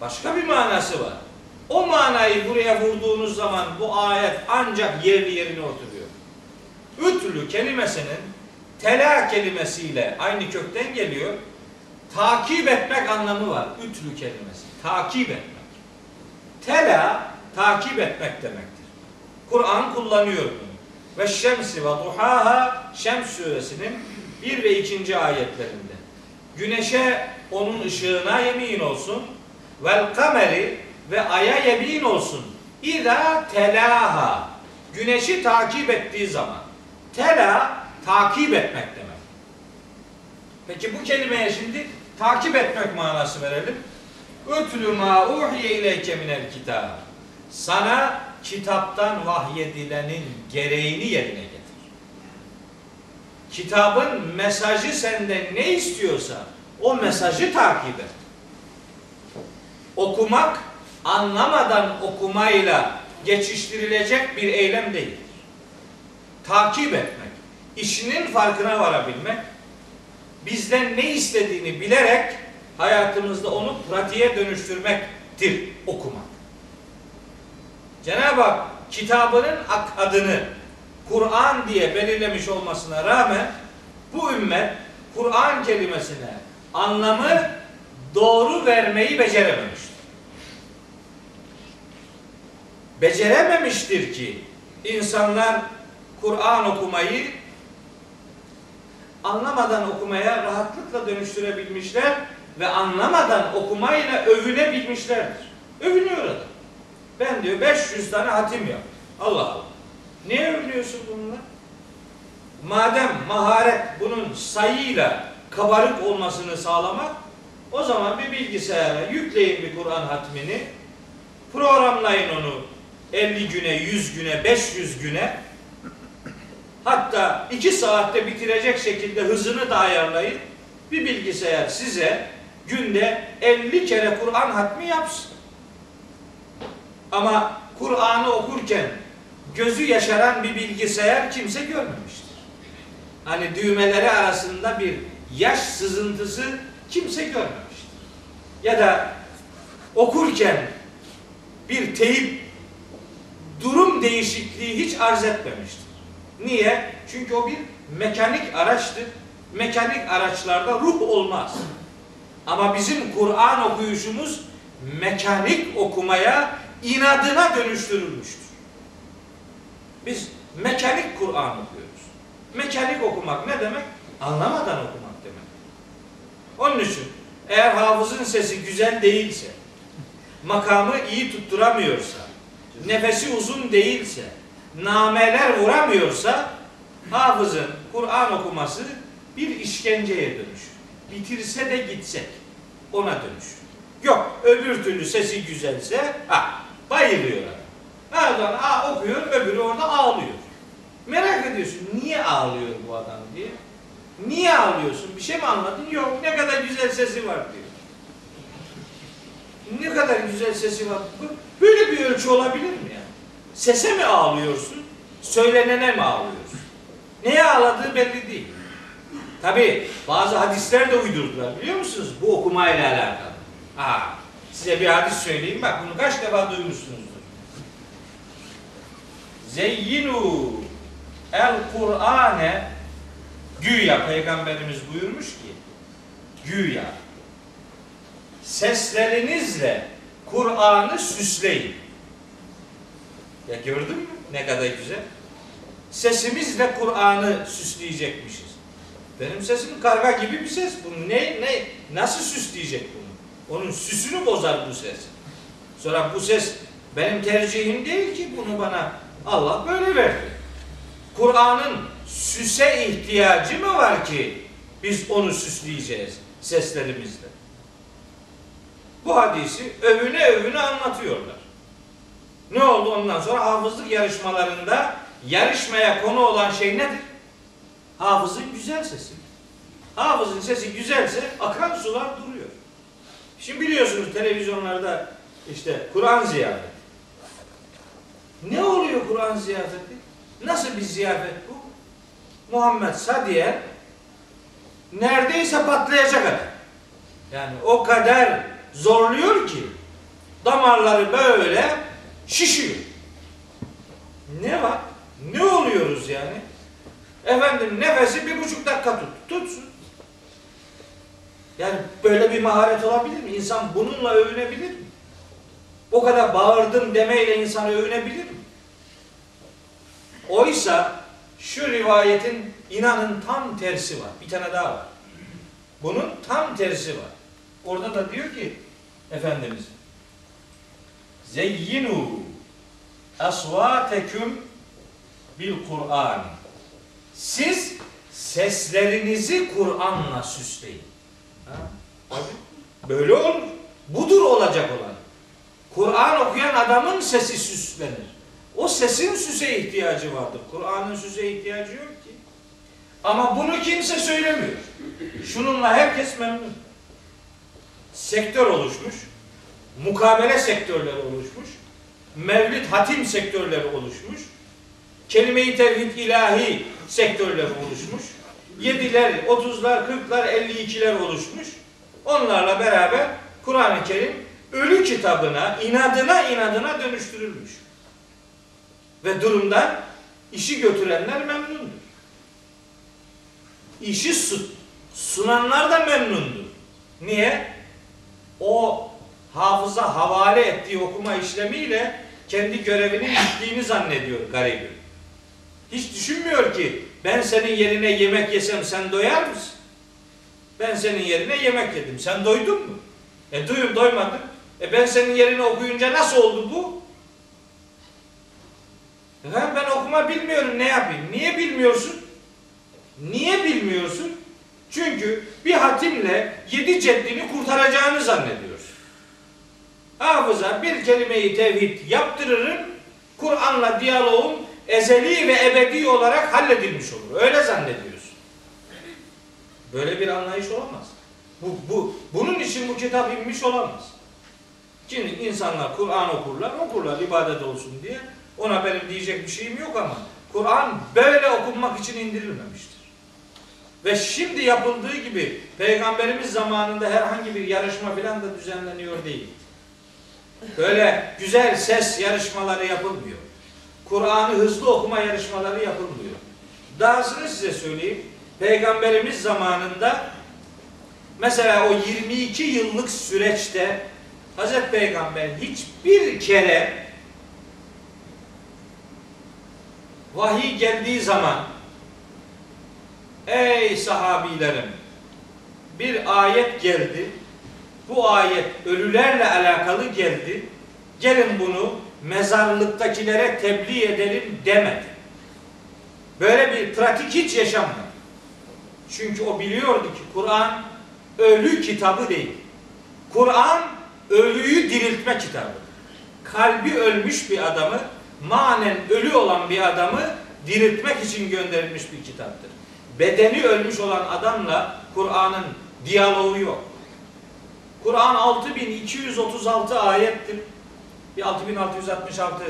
Başka bir manası var. O manayı buraya vurduğunuz zaman bu ayet ancak yerli yerine oturuyor. Ütlü kelimesinin tela kelimesiyle aynı kökten geliyor. Takip etmek anlamı var. Ütlü kelimesi. Takip etmek. Tela takip etmek demektir. Kur'an kullanıyor bunu. Ve şemsi ve duhaha Şems suresinin 1 ve 2. ayetlerinde. Güneşe onun ışığına yemin olsun. Vel kameri ve aya yemin olsun. İza telaha. Güneşi takip ettiği zaman. Tela takip etmek demek. Peki bu kelimeye şimdi takip etmek manası verelim. Ötlü ma uhiye ileyke minel kitab. Sana kitaptan vahyedilenin gereğini yerine getir. Kitabın mesajı senden ne istiyorsa o mesajı takip et. Okumak anlamadan okumayla geçiştirilecek bir eylem değil. Takip etmek, işinin farkına varabilmek, bizden ne istediğini bilerek hayatımızda onu pratiğe dönüştürmektir okumak. Cenab-ı Hak kitabının adını Kur'an diye belirlemiş olmasına rağmen bu ümmet Kur'an kelimesine anlamı doğru vermeyi becerememiştir. Becerememiştir ki insanlar Kur'an okumayı anlamadan okumaya rahatlıkla dönüştürebilmişler ve anlamadan okumayla övünebilmişlerdir. Övünüyor adam. Ben diyor 500 tane hatim yap. Allah Allah. Niye övünüyorsun bununla? Madem maharet bunun sayıyla kabarık olmasını sağlamak, o zaman bir bilgisayara yükleyin bir Kur'an hatmini, programlayın onu 50 güne, 100 güne, 500 güne, hatta 2 saatte bitirecek şekilde hızını da ayarlayın. Bir bilgisayar size günde 50 kere Kur'an hatmi yapsın. Ama Kur'an'ı okurken gözü yaşaran bir bilgisayar kimse görmemiştir. Hani düğmeleri arasında bir yaş sızıntısı kimse görmemiştir. Ya da okurken bir teyip durum değişikliği hiç arz etmemiştir. Niye? Çünkü o bir mekanik araçtır. Mekanik araçlarda ruh olmaz. Ama bizim Kur'an okuyuşumuz mekanik okumaya inadına dönüştürülmüştür. Biz mekanik Kur'an okuyoruz. Mekanik okumak ne demek? Anlamadan okumak demek. Onun için eğer hafızın sesi güzel değilse, makamı iyi tutturamıyorsa, nefesi uzun değilse, nameler vuramıyorsa hafızın Kur'an okuması bir işkenceye dönüşür. Bitirse de gitsek ona dönüşür. Yok öbür türlü sesi güzelse ha bayılıyor adam. Adam aa, okuyor öbürü orada ağlıyor. Merak ediyorsun niye ağlıyor bu adam diye. Niye ağlıyorsun? Bir şey mi anladın? Yok ne kadar güzel sesi var diyor. Ne kadar güzel sesi var. Böyle bir ölçü olabilir mi ya? Sese mi ağlıyorsun? Söylenene mi ağlıyorsun? Neye ağladığı belli değil. Tabi bazı hadisler de uydurdular biliyor musunuz? Bu okumayla alakalı. Ha, size bir hadis söyleyeyim bak bunu kaç defa duymuşsunuzdur. Zeyyinu el Kur'ane güya peygamberimiz buyurmuş ki güya seslerinizle Kur'an'ı süsleyin. Ya gördün mü ne kadar güzel? Sesimizle Kur'an'ı süsleyecekmişiz. Benim sesim karga gibi bir ses. Bu ne ne nasıl süsleyecek bunu? Onun süsünü bozar bu ses. Sonra bu ses benim tercihim değil ki bunu bana Allah böyle verdi. Kur'an'ın süse ihtiyacı mı var ki biz onu süsleyeceğiz seslerimizle? Bu hadisi övüne övüne anlatıyorlar. Ne oldu ondan sonra hafızlık yarışmalarında yarışmaya konu olan şey nedir? Hafızın güzel sesi. Hafızın sesi güzelse akan sular duruyor. Şimdi biliyorsunuz televizyonlarda işte Kur'an ziyafeti. Ne oluyor Kur'an ziyafeti? Nasıl bir ziyafet bu? Muhammed Sadiye neredeyse patlayacak adam. Yani o kadar zorluyor ki damarları böyle şişiyor. Ne var? Ne oluyoruz yani? Efendim nefesi bir buçuk dakika tut. Tutsun. Yani böyle bir maharet olabilir mi? İnsan bununla övünebilir mi? O kadar bağırdım demeyle insan övünebilir mi? Oysa şu rivayetin inanın tam tersi var. Bir tane daha var. Bunun tam tersi var. Orada da diyor ki Efendimiz Zeyyinu asvateküm bil Kur'an. Siz seslerinizi Kur'an'la süsleyin. Ha? Böyle olur. Budur olacak olan. Kur'an okuyan adamın sesi süslenir. O sesin süse ihtiyacı vardır. Kur'an'ın süse ihtiyacı yok ki. Ama bunu kimse söylemiyor. Şununla herkes memnun. Sektör oluşmuş. Mukabele sektörleri oluşmuş. Mevlid hatim sektörleri oluşmuş. Kelime-i tevhid ilahi sektörleri oluşmuş. Yediler, otuzlar, kırklar, elli ikiler oluşmuş. Onlarla beraber Kur'an-ı Kerim ölü kitabına, inadına inadına dönüştürülmüş. Ve durumdan işi götürenler memnundur. İşi su- sunanlar da memnundur. Niye? O hafıza havale ettiği okuma işlemiyle kendi görevini bittiğini zannediyor garibim. Hiç düşünmüyor ki ben senin yerine yemek yesem sen doyar mısın? Ben senin yerine yemek yedim. Sen doydun mu? E duyum doymadım. E ben senin yerine okuyunca nasıl oldu bu? Efendim ben okuma bilmiyorum ne yapayım? Niye bilmiyorsun? Niye bilmiyorsun? Çünkü bir hatimle yedi ceddini kurtaracağını zannediyorsun. Hafıza bir kelimeyi tevhid yaptırırım, Kur'an'la diyaloğum ezeli ve ebedi olarak halledilmiş olur. Öyle zannediyorsun. Böyle bir anlayış olamaz. Bu, bu, bunun için bu kitap inmiş olamaz. Şimdi insanlar Kur'an okurlar, okurlar ibadet olsun diye. Ona benim diyecek bir şeyim yok ama Kur'an böyle okunmak için indirilmemiştir. Ve şimdi yapıldığı gibi Peygamberimiz zamanında herhangi bir yarışma filan da düzenleniyor değil. Böyle güzel ses yarışmaları yapılmıyor. Kur'an'ı hızlı okuma yarışmaları yapılmıyor. Dahasını size söyleyeyim. Peygamberimiz zamanında mesela o 22 yıllık süreçte Hazreti Peygamber hiçbir kere vahiy geldiği zaman ey sahabilerim bir ayet geldi bu ayet ölülerle alakalı geldi gelin bunu mezarlıktakilere tebliğ edelim demedi. Böyle bir pratik hiç yaşanmadı. Çünkü o biliyordu ki Kur'an ölü kitabı değil. Kur'an ölüyü diriltme kitabı. Kalbi ölmüş bir adamı, manen ölü olan bir adamı diriltmek için gönderilmiş bir kitaptır. Bedeni ölmüş olan adamla Kur'an'ın diyaloğu yok. Kur'an 6236 ayettir. Bir 6666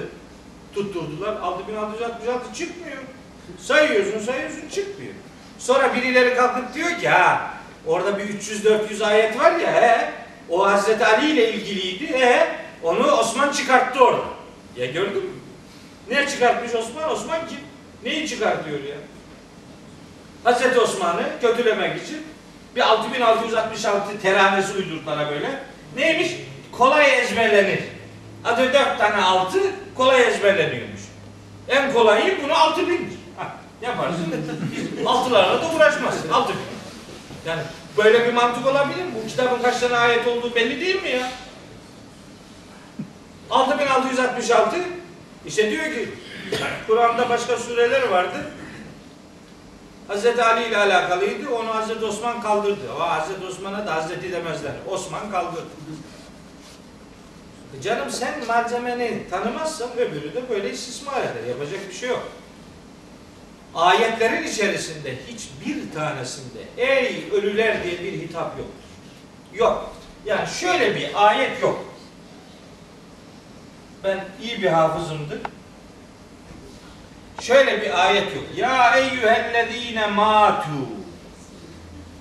tutturdular. 6666 çıkmıyor. Sayıyorsun sayıyorsun çıkmıyor. Sonra birileri kalkıp diyor ki ha orada bir 300-400 ayet var ya he, o Hazreti Ali ile ilgiliydi. He, onu Osman çıkarttı orada. Ya gördün mü? Ne çıkartmış Osman? Osman kim? Neyi çıkartıyor ya? Hazreti Osman'ı kötülemek için bir 6666 teranesi uydurdular böyle. Neymiş? Kolay ezberlenir. Adı dört tane altı kolay ezberleniyormuş. En kolayı bunu altı bindir. Hah, Yaparsın. Altılarla da uğraşmazsın. Altı bin. Yani böyle bir mantık olabilir mi? Bu kitabın kaç tane ayet olduğu belli değil mi ya? 6666 işte diyor ki Kur'an'da başka sureler vardı. Hazreti Ali ile alakalıydı. Onu Hazreti Osman kaldırdı. O Hazreti Osman'a da Hazreti demezler. Osman kaldırdı. E Canım sen malzemeni tanımazsan öbürü de böyle istismar eder. Yapacak bir şey yok. Ayetlerin içerisinde hiçbir tanesinde ey ölüler diye bir hitap yok. Yok. Yani şöyle bir ayet yok. Ben iyi bir hafızımdır. Şöyle bir ayet yok. Ya eyyühellezine matu.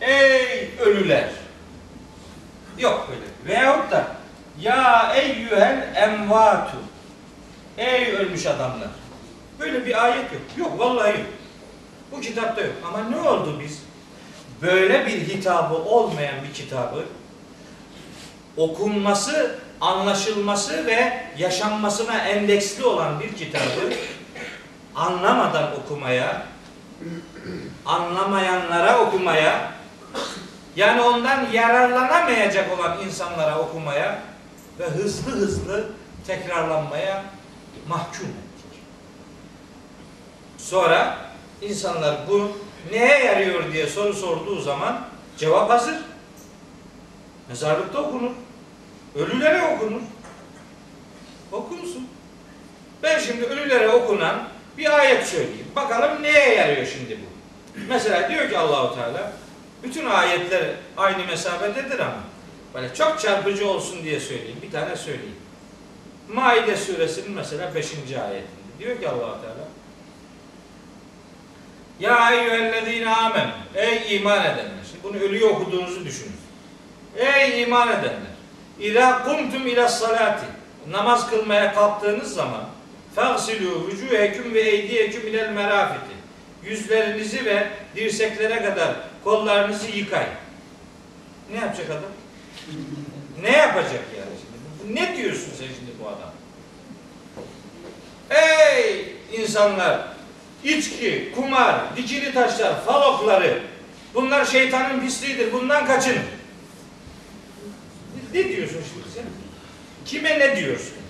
Ey ölüler. Yok böyle. Veyahut da ya eyyühel emvatu. Ey ölmüş adamlar. Böyle bir ayet yok. Yok vallahi yok. Bu kitapta yok. Ama ne oldu biz? Böyle bir hitabı olmayan bir kitabı okunması, anlaşılması ve yaşanmasına endeksli olan bir kitabı anlamadan okumaya, anlamayanlara okumaya, yani ondan yararlanamayacak olan insanlara okumaya ve hızlı hızlı tekrarlanmaya mahkum ettik. Sonra insanlar bu neye yarıyor diye soru sorduğu zaman cevap hazır. Mezarlıkta okunur. Ölülere okunur. Okunsun. Ben şimdi ölülere okunan bir ayet söyleyeyim. Bakalım neye yarıyor şimdi bu? Mesela diyor ki Allahu Teala bütün ayetler aynı mesafededir ama böyle çok çarpıcı olsun diye söyleyeyim. Bir tane söyleyeyim. Maide suresinin mesela 5. ayetinde diyor ki Allahu Teala Ya eyyühellezine amen Ey iman edenler. Şimdi bunu ölüye okuduğunuzu düşünün. Ey iman edenler. İza kumtum ila salati. Namaz kılmaya kalktığınız zaman Fagsilu vücuheküm ve eydiyeküm ilel merafiti. Yüzlerinizi ve dirseklere kadar kollarınızı yıkayın. Ne yapacak adam? Ne yapacak yani şimdi? Ne diyorsun sen şimdi bu adam? Ey insanlar! İçki, kumar, dikili taşlar, falokları bunlar şeytanın pisliğidir. Bundan kaçın. Ne diyorsun şimdi sen? Kime ne diyorsun?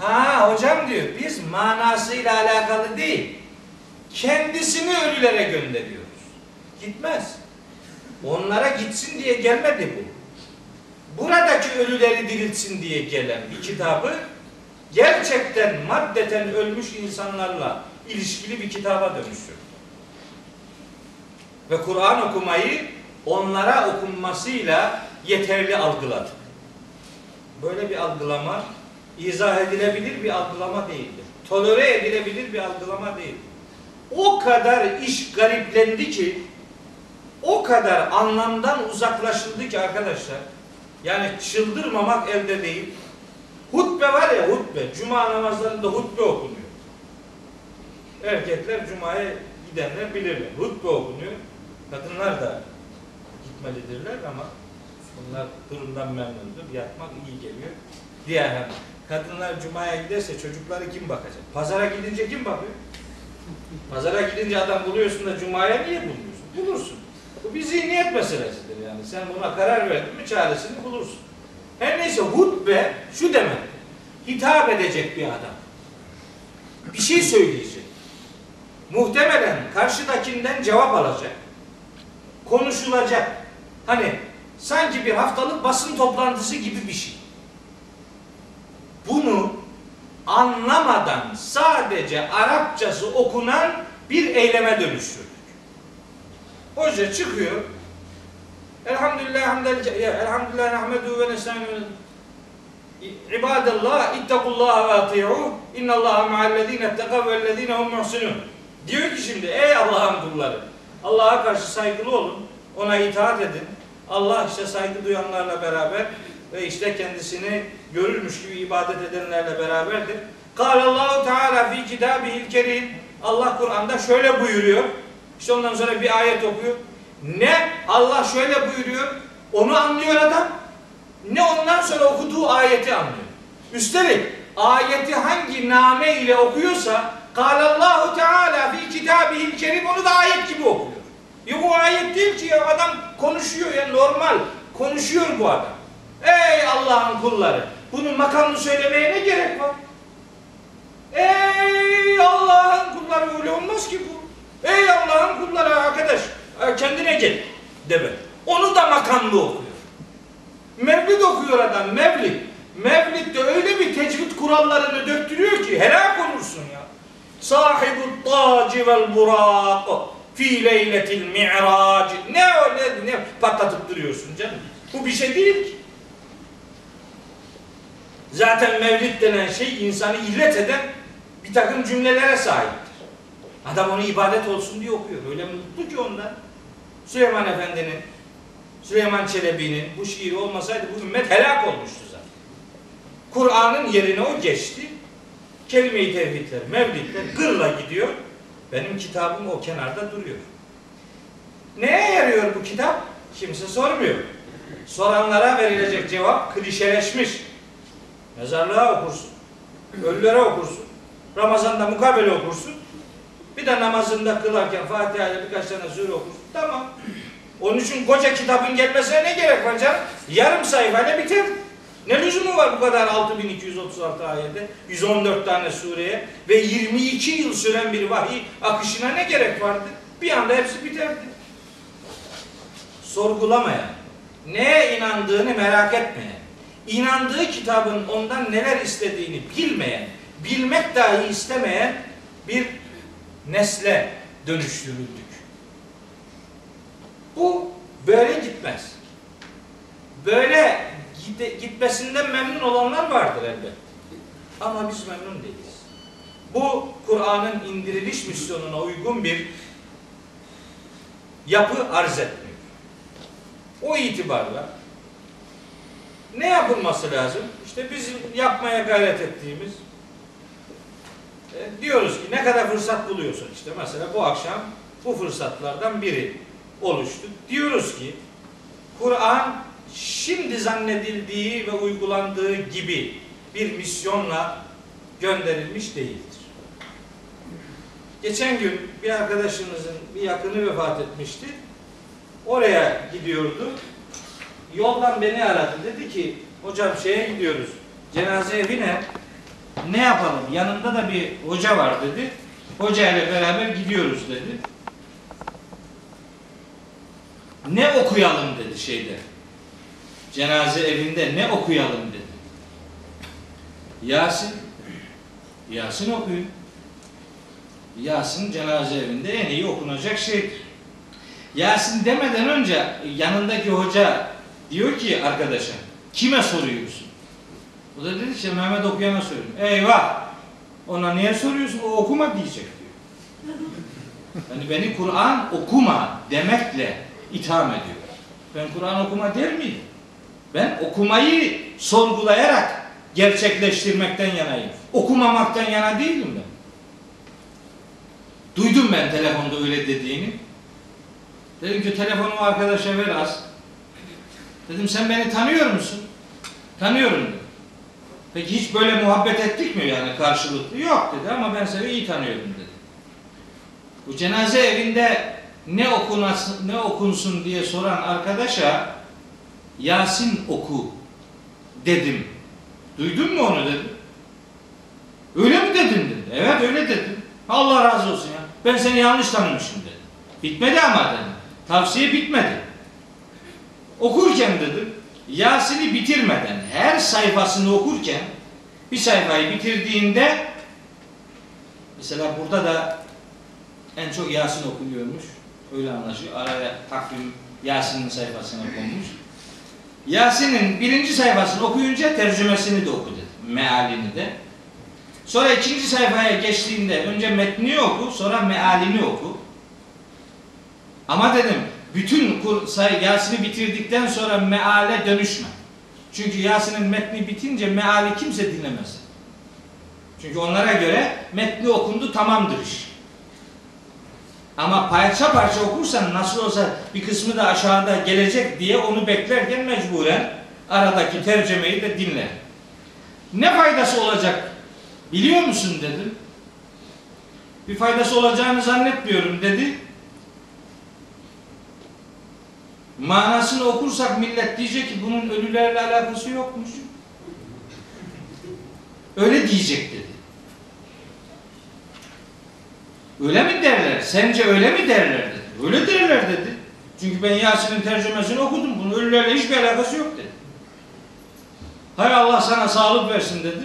Ha hocam diyor biz manasıyla alakalı değil. Kendisini ölülere gönderiyoruz. Gitmez. Onlara gitsin diye gelmedi bu. Buradaki ölüleri diriltsin diye gelen bir kitabı gerçekten maddeten ölmüş insanlarla ilişkili bir kitaba dönüştürdü. Ve Kur'an okumayı onlara okunmasıyla yeterli algıladı. Böyle bir algılama izah edilebilir bir algılama değildir. Tolere edilebilir bir algılama değildir. O kadar iş gariplendi ki o kadar anlamdan uzaklaşıldı ki arkadaşlar yani çıldırmamak elde değil. Hutbe var ya hutbe. Cuma namazlarında hutbe okunuyor. Erkekler cumaya gidenler bilirler. Hutbe okunuyor. Kadınlar da gitmelidirler ama bunlar durumdan memnundur. Yatmak iyi geliyor. Diğer hem kadınlar cumaya giderse çocukları kim bakacak? Pazara gidince kim bakıyor? Pazara gidince adam buluyorsun da cumaya niye bulmuyorsun? Bulursun. Bu bir zihniyet meselesidir yani. Sen buna karar verdin mi çaresini bulursun. Her neyse hutbe şu demek. hitap edecek bir adam. Bir şey söyleyecek. Muhtemelen karşıdakinden cevap alacak. Konuşulacak. Hani sanki bir haftalık basın toplantısı gibi bir şey. Bunu anlamadan sadece Arapçası okunan bir eyleme dönüştürdük. Hoca çıkıyor. Elhamdülillah hamdel elhamdülillah nahmedu ve nesta'inu İbadallah ittakullaha ve ati'u innallaha ma'allezine etteqav vellezine hum muhsinun. Diyor ki şimdi ey Allah'ın kulları Allah'a karşı saygılı olun. Ona itaat edin. Allah işte saygı duyanlarla beraber ve işte kendisini görürmüş gibi ibadet edenlerle beraberdir. Allahu Teala fi kitabihil kerim. Allah Kur'an'da şöyle buyuruyor. İşte ondan sonra bir ayet okuyor. Ne Allah şöyle buyuruyor. Onu anlıyor adam. Ne ondan sonra okuduğu ayeti anlıyor. Üstelik ayeti hangi name ile okuyorsa Allahu Teala fi kitabihil kerim onu da ayet gibi okuyor. Yok o ayet değil ki ya adam konuşuyor ya normal konuşuyor bu adam. Ey Allah'ın kulları bunun makamını söylemeye ne gerek var? Ey Allah'ın kulları öyle olmaz ki bu. Ey Allah'ın kulları arkadaş e, kendine gel deme. Onu da makamlı okuyor. Mevlid okuyor adam Mevlid. Mevlid'de öyle bir tecvid kurallarını döktürüyor ki helak olursun ya. Sahibu taci vel burak fi leyletil mi'rac. Ne ne, ne patlatıp duruyorsun canım. Bu bir şey değil ki. Zaten mevlid denen şey insanı illet eden bir takım cümlelere sahiptir. Adam onu ibadet olsun diye okuyor. Öyle mutlu ki ondan. Süleyman Efendi'nin, Süleyman Çelebi'nin bu şiiri olmasaydı bu ümmet helak olmuştu zaten. Kur'an'ın yerine o geçti. Kelime-i tevhidler, mevlidler gırla gidiyor. Benim kitabım o kenarda duruyor. Neye yarıyor bu kitap? Kimse sormuyor. Soranlara verilecek cevap klişeleşmiş. Mezarlığa okursun. Ölülere okursun. Ramazan'da mukabele okursun. Bir de namazında kılarken Fatiha ile birkaç tane sure okursun. Tamam. Onun için koca kitabın gelmesine ne gerek var canım? Yarım sayfayla biter. Ne lüzumu var bu kadar 6236 ayette, 114 tane sureye ve 22 yıl süren bir vahiy akışına ne gerek vardı? Bir anda hepsi biterdi. Sorgulamayan, neye inandığını merak etmeyen, inandığı kitabın ondan neler istediğini bilmeyen, bilmek dahi istemeyen bir nesle dönüştürüldük. Bu böyle gitmez. Böyle gitmesinden memnun olanlar vardır elbette. Ama biz memnun değiliz. Bu Kur'an'ın indiriliş misyonuna uygun bir yapı arz etmiyor. O itibarla ne yapılması lazım? İşte bizim yapmaya gayret ettiğimiz e, diyoruz ki ne kadar fırsat buluyorsun işte mesela bu akşam bu fırsatlardan biri oluştu. Diyoruz ki Kur'an şimdi zannedildiği ve uygulandığı gibi bir misyonla gönderilmiş değildir. Geçen gün bir arkadaşınızın bir yakını vefat etmişti. Oraya gidiyordu. Yoldan beni aradı. Dedi ki hocam şeye gidiyoruz. Cenaze evine ne yapalım? Yanında da bir hoca var dedi. Hoca ile beraber gidiyoruz dedi. Ne okuyalım dedi şeyde. Cenaze evinde ne okuyalım dedi. Yasin. Yasin okuyun. Yasin cenaze evinde en iyi okunacak şeydir. Yasin demeden önce yanındaki hoca diyor ki arkadaşa kime soruyorsun? O da dedi ki Mehmet okuyana soruyorum. Eyvah! Ona niye soruyorsun? O okuma diyecek diyor. Yani beni Kur'an okuma demekle itham ediyor. Ben Kur'an okuma der miydim? Ben okumayı sorgulayarak gerçekleştirmekten yanayım. Okumamaktan yana değilim ben. Duydum ben telefonda öyle dediğini. Dedim ki telefonumu arkadaşa ver az. Dedim sen beni tanıyor musun? Tanıyorum dedi. Peki hiç böyle muhabbet ettik mi yani karşılıklı? Yok dedi ama ben seni iyi tanıyorum dedi. Bu cenaze evinde ne okunasın, ne okunsun diye soran arkadaşa Yasin oku dedim. Duydun mu onu dedim. Öyle mi dedin dedi. Evet öyle dedim. Allah razı olsun ya. Ben seni yanlış tanımışım dedi. Bitmedi ama dedim. Tavsiye bitmedi. Okurken dedim Yasin'i bitirmeden her sayfasını okurken bir sayfayı bitirdiğinde mesela burada da en çok Yasin okunuyormuş. Öyle anlaşılıyor. Araya takvim Yasin'in sayfasına konmuş. Yasin'in birinci sayfasını okuyunca tercümesini de oku dedi. Mealini de. Sonra ikinci sayfaya geçtiğinde önce metni oku, sonra mealini oku. Ama dedim bütün Yasin'i bitirdikten sonra meale dönüşme. Çünkü Yasin'in metni bitince meali kimse dinlemez. Çünkü onlara göre metni okundu tamamdır iş. Ama parça parça okursan nasıl olsa bir kısmı da aşağıda gelecek diye onu beklerken mecburen aradaki tercemeyi de dinle. Ne faydası olacak biliyor musun dedim. Bir faydası olacağını zannetmiyorum dedi. Manasını okursak millet diyecek ki bunun ölülerle alakası yokmuş. Öyle diyecek dedi. Öyle mi derler? Sence öyle mi derler dedi. Öyle derler dedi. Çünkü ben Yasin'in tercümesini okudum. Bunun ölülerle hiçbir alakası yok dedi. Hay Allah sana sağlık versin dedi.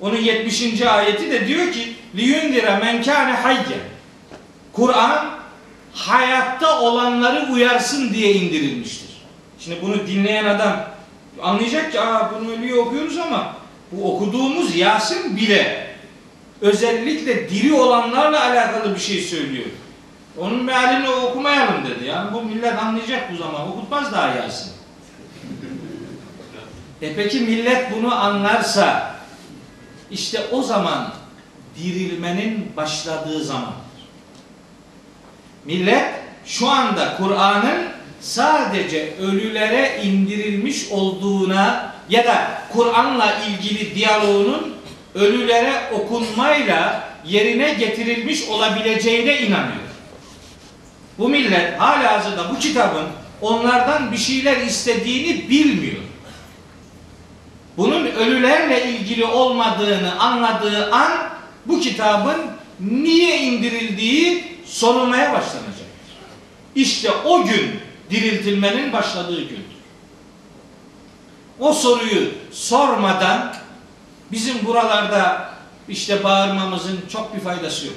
Onun 70. ayeti de diyor ki liyundira men kâne hayyen. Kur'an hayatta olanları uyarsın diye indirilmiştir. Şimdi bunu dinleyen adam anlayacak ki Aa, bunu ölüyü okuyoruz ama bu okuduğumuz Yasin bile özellikle diri olanlarla alakalı bir şey söylüyor. Onun mealini okumayalım dedi. Yani bu millet anlayacak bu zaman. Okutmaz daha Yasin. E peki millet bunu anlarsa işte o zaman dirilmenin başladığı zamandır. Millet şu anda Kur'an'ın sadece ölülere indirilmiş olduğuna ya da Kur'an'la ilgili diyaloğunun ölülere okunmayla yerine getirilmiş olabileceğine inanıyor. Bu millet halihazırda bu kitabın onlardan bir şeyler istediğini bilmiyor. Bunun ölülerle ilgili olmadığını anladığı an bu kitabın niye indirildiği sorulmaya başlanacaktır. İşte o gün diriltilmenin başladığı gündür. O soruyu sormadan bizim buralarda işte bağırmamızın çok bir faydası yok.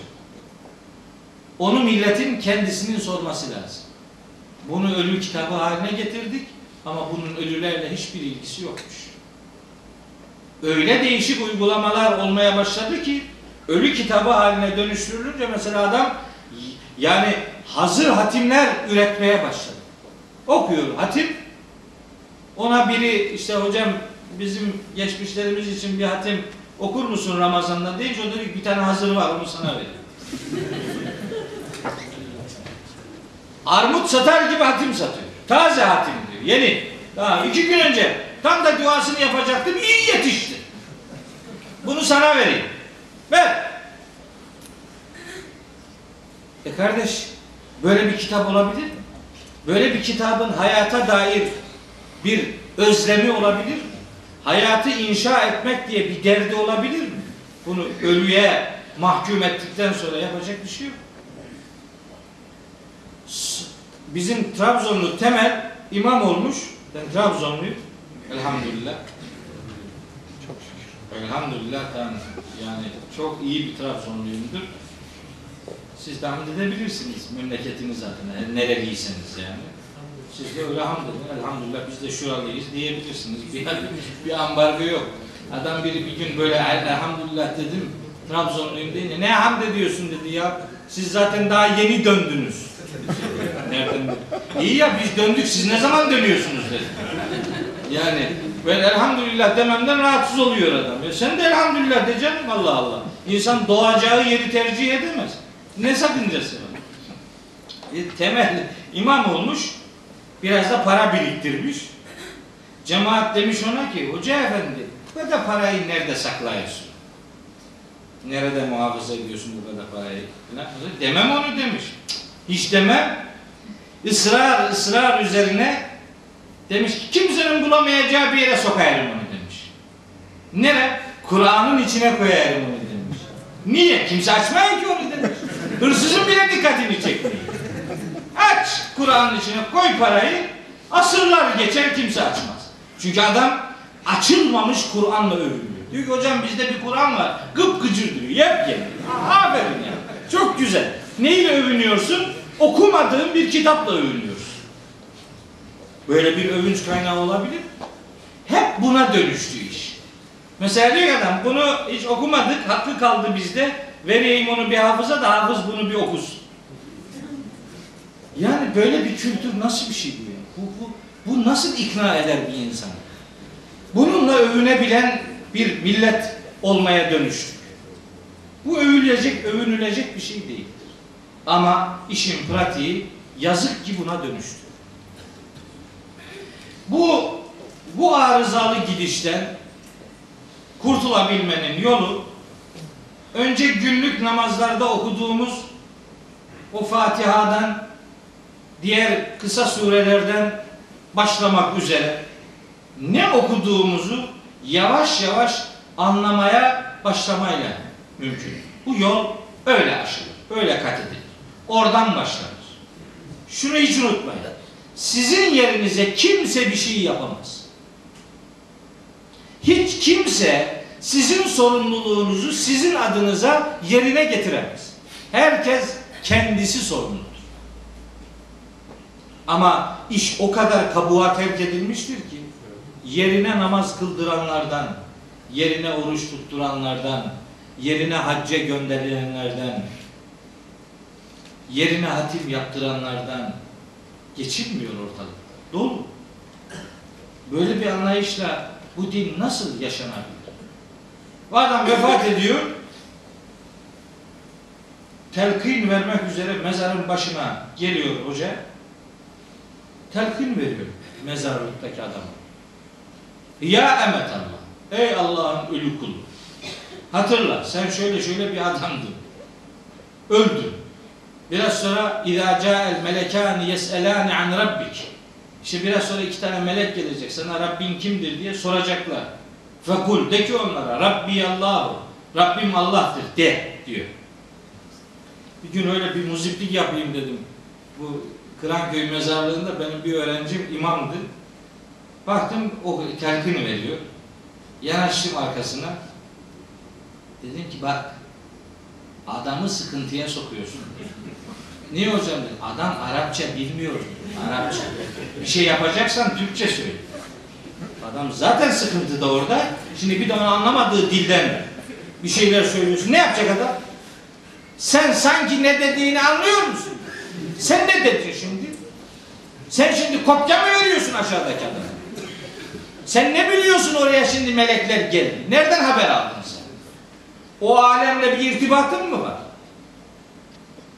Onu milletin kendisinin sorması lazım. Bunu ölü kitabı haline getirdik ama bunun ölülerle hiçbir ilgisi yokmuş. Öyle değişik uygulamalar olmaya başladı ki ölü kitabı haline dönüştürülünce mesela adam yani hazır hatimler üretmeye başladı. Okuyor hatim. Ona biri işte hocam bizim geçmişlerimiz için bir hatim okur musun Ramazan'da deyince o dedi bir tane hazır var onu sana vereyim. Armut satar gibi hatim satıyor. Taze hatim diyor. Yeni. Daha iki gün önce tam da duasını yapacaktım. iyi yetişti. Bunu sana vereyim. Ver. E kardeş böyle bir kitap olabilir mi? Böyle bir kitabın hayata dair bir özlemi olabilir mi? Hayatı inşa etmek diye bir derdi olabilir mi? Bunu ölüye mahkum ettikten sonra yapacak bir şey yok. Bizim Trabzonlu Temel imam olmuş. Ben Trabzonluyum. Elhamdülillah. Çok şükür. Elhamdülillah yani çok iyi bir Trabzonluyumdur. Siz de hamd edebilirsiniz memleketiniz adına. Nereliyseniz yani. Siz de öyle hamd edin. Elhamdülillah biz de şuralıyız diyebilirsiniz. Bir, bir ambargo yok. Adam biri bir gün böyle elhamdülillah dedim. Trabzonluyum deyince ne hamd ediyorsun dedi ya. Siz zaten daha yeni döndünüz. Nereden? İyi ya biz döndük siz ne zaman dönüyorsunuz dedi. Yani ben elhamdülillah dememden rahatsız oluyor adam. Ya sen de elhamdülillah diyeceksin Allah Allah. İnsan doğacağı yeri tercih edemez. Ne sakıncası var? E, temel imam olmuş. Biraz da para biriktirmiş. Cemaat demiş ona ki hoca efendi bu kadar parayı nerede saklıyorsun? Nerede muhafaza ediyorsun bu kadar parayı? Demem onu demiş. Hiç demem. Israr, ısrar üzerine demiş ki kimsenin bulamayacağı bir yere sokayım onu demiş. Nere? Kur'an'ın içine koyarım onu demiş. Niye? Kimse açmayın ki onu demiş. Hırsızın bile dikkatini çekmiyor. Aç Kur'an'ın içine koy parayı. Asırlar geçer kimse açmaz. Çünkü adam açılmamış Kur'an'la övünüyor. Diyor ki hocam bizde bir Kur'an var. Gıpgıcır diyor. Yepyeni. Aferin ya. Çok güzel. Neyle övünüyorsun? Okumadığın bir kitapla övünüyorsun. Böyle bir övünç kaynağı olabilir. Hep buna dönüştü iş. Mesela diyor adam bunu hiç okumadık, hakkı kaldı bizde. Vereyim onu bir hafıza da hafız bunu bir okusun. Yani böyle bir kültür nasıl bir şey bu ya? Bu, bu, bu nasıl ikna eder bir insanı? Bununla övünebilen bir millet olmaya dönüştük. Bu övülecek, övünülecek bir şey değildir. Ama işin pratiği yazık ki buna dönüştü. Bu bu arızalı gidişten kurtulabilmenin yolu önce günlük namazlarda okuduğumuz o Fatiha'dan diğer kısa surelerden başlamak üzere ne okuduğumuzu yavaş yavaş anlamaya başlamayla mümkün. Bu yol öyle aşılır, öyle kat edilir. Oradan başlanır. Şunu hiç unutmayın. Sizin yerinize kimse bir şey yapamaz. Hiç kimse sizin sorumluluğunuzu sizin adınıza yerine getiremez. Herkes kendisi sorumludur. Ama iş o kadar kabuğa terk edilmiştir ki yerine namaz kıldıranlardan, yerine oruç tutturanlardan, yerine hacca gönderilenlerden, yerine hatim yaptıranlardan geçilmiyor ortalıkta. Dolu. Böyle bir anlayışla bu din nasıl yaşanabilir? Bu adam vefat ediyor. Telkin vermek üzere mezarın başına geliyor hoca. Telkin veriyor mezarlıktaki adama. Ya emet Allah. Ey Allah'ın ölü kulu. Hatırla sen şöyle şöyle bir adamdın. Öldün. Biraz sonra اِذَا جَاءَ الْمَلَكَانِ يَسْأَلَانِ عَنْ رَبِّكِ İşte biraz sonra iki tane melek gelecek. Sana Rabbin kimdir diye soracaklar. Fekul de ki onlara Rabbi Allahu. Rabbim Allah'tır de diyor. Bir gün öyle bir muziplik yapayım dedim. Bu Kıranköy mezarlığında benim bir öğrencim imamdı. Baktım o telkini veriyor. Yanaştım arkasına. Dedim ki bak adamı sıkıntıya sokuyorsun. Niye hocam dedim. Adam Arapça bilmiyor. Arapça. Bir şey yapacaksan Türkçe söyle. Adam zaten sıkıntıda orada. Şimdi bir de onu anlamadığı dilden bir şeyler söylüyorsun. Ne yapacak adam? Sen sanki ne dediğini anlıyor musun? Sen ne dedin şimdi? Sen şimdi kopya mı veriyorsun aşağıdaki adama? Sen ne biliyorsun oraya şimdi melekler geldi? Nereden haber aldın sen? O alemle bir irtibatın mı var?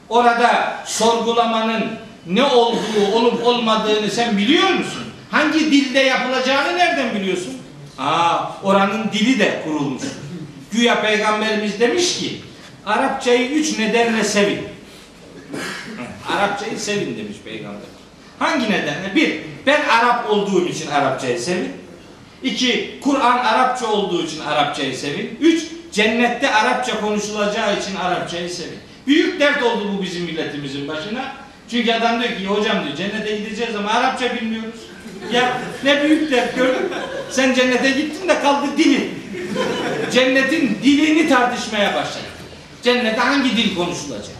Orada sorgulamanın ne olduğu, olup olmadığını sen biliyor musun? Hangi dilde yapılacağını nereden biliyorsun? Aa, oranın dili de kurulmuş. Güya peygamberimiz demiş ki, Arapçayı üç nedenle sevin. Arapçayı sevin demiş peygamber. Hangi nedenle? Bir, ben Arap olduğum için Arapçayı sevin. İki, Kur'an Arapça olduğu için Arapçayı sevin. Üç, cennette Arapça konuşulacağı için Arapçayı sevin. Büyük dert oldu bu bizim milletimizin başına. Çünkü adam diyor ki hocam diyor cennete gideceğiz ama Arapça bilmiyoruz. Ya ne büyük dert gördün? Sen cennete gittin de kaldı dili. Cennetin dilini tartışmaya başladı. Cennette hangi dil konuşulacak?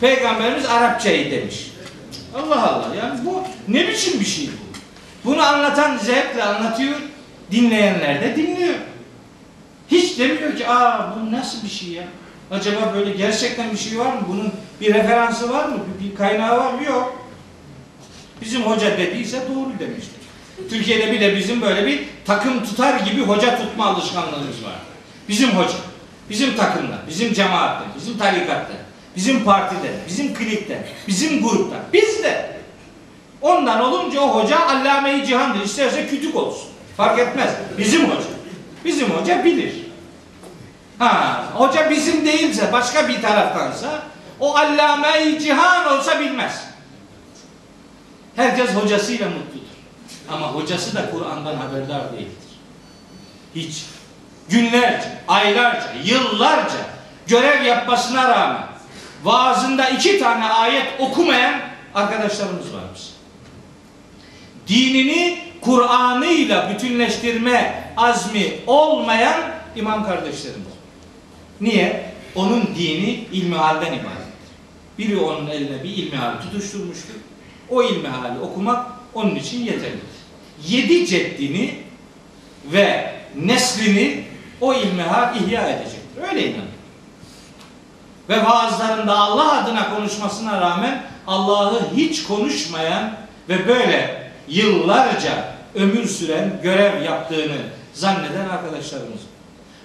Peygamberimiz Arapçayı demiş. Allah Allah yani bu ne biçim bir şey bu? Bunu anlatan zevkle anlatıyor, dinleyenler de dinliyor. Hiç demiyor ki aa bu nasıl bir şey ya? Acaba böyle gerçekten bir şey var mı? Bunun bir referansı var mı? Bir, bir kaynağı var mı? Yok. Bizim hoca dediyse doğru demiştir. Türkiye'de bir de bizim böyle bir takım tutar gibi hoca tutma alışkanlığımız var. Bizim hoca, bizim takımda, bizim cemaatte, bizim tarikatta, bizim partide, bizim klikte, bizim grupta, bizde. Ondan olunca o hoca allame-i cihandır. İsterse kütük olsun. Fark etmez. Bizim hoca. Bizim hoca bilir. Ha, hoca bizim değilse, başka bir taraftansa o allame-i cihan olsa bilmez. Herkes hocasıyla mutludur. Ama hocası da Kur'an'dan haberdar değildir. Hiç. günlerce, aylarca, yıllarca görev yapmasına rağmen vaazında iki tane ayet okumayan arkadaşlarımız var bizim. Dinini Kur'an'ıyla bütünleştirme azmi olmayan imam kardeşlerimiz. Niye? Onun dini ilmihalden ibarettir. Biri onun eline bir ilmihal tutuşturmuştur. O ilmihali okumak onun için yeterlidir. Yedi ceddini ve neslini o ilmihal ihya edecektir. Öyle inanıyor. Ve vaazlarında Allah adına konuşmasına rağmen Allah'ı hiç konuşmayan ve böyle yıllarca ömür süren görev yaptığını zanneden arkadaşlarımız.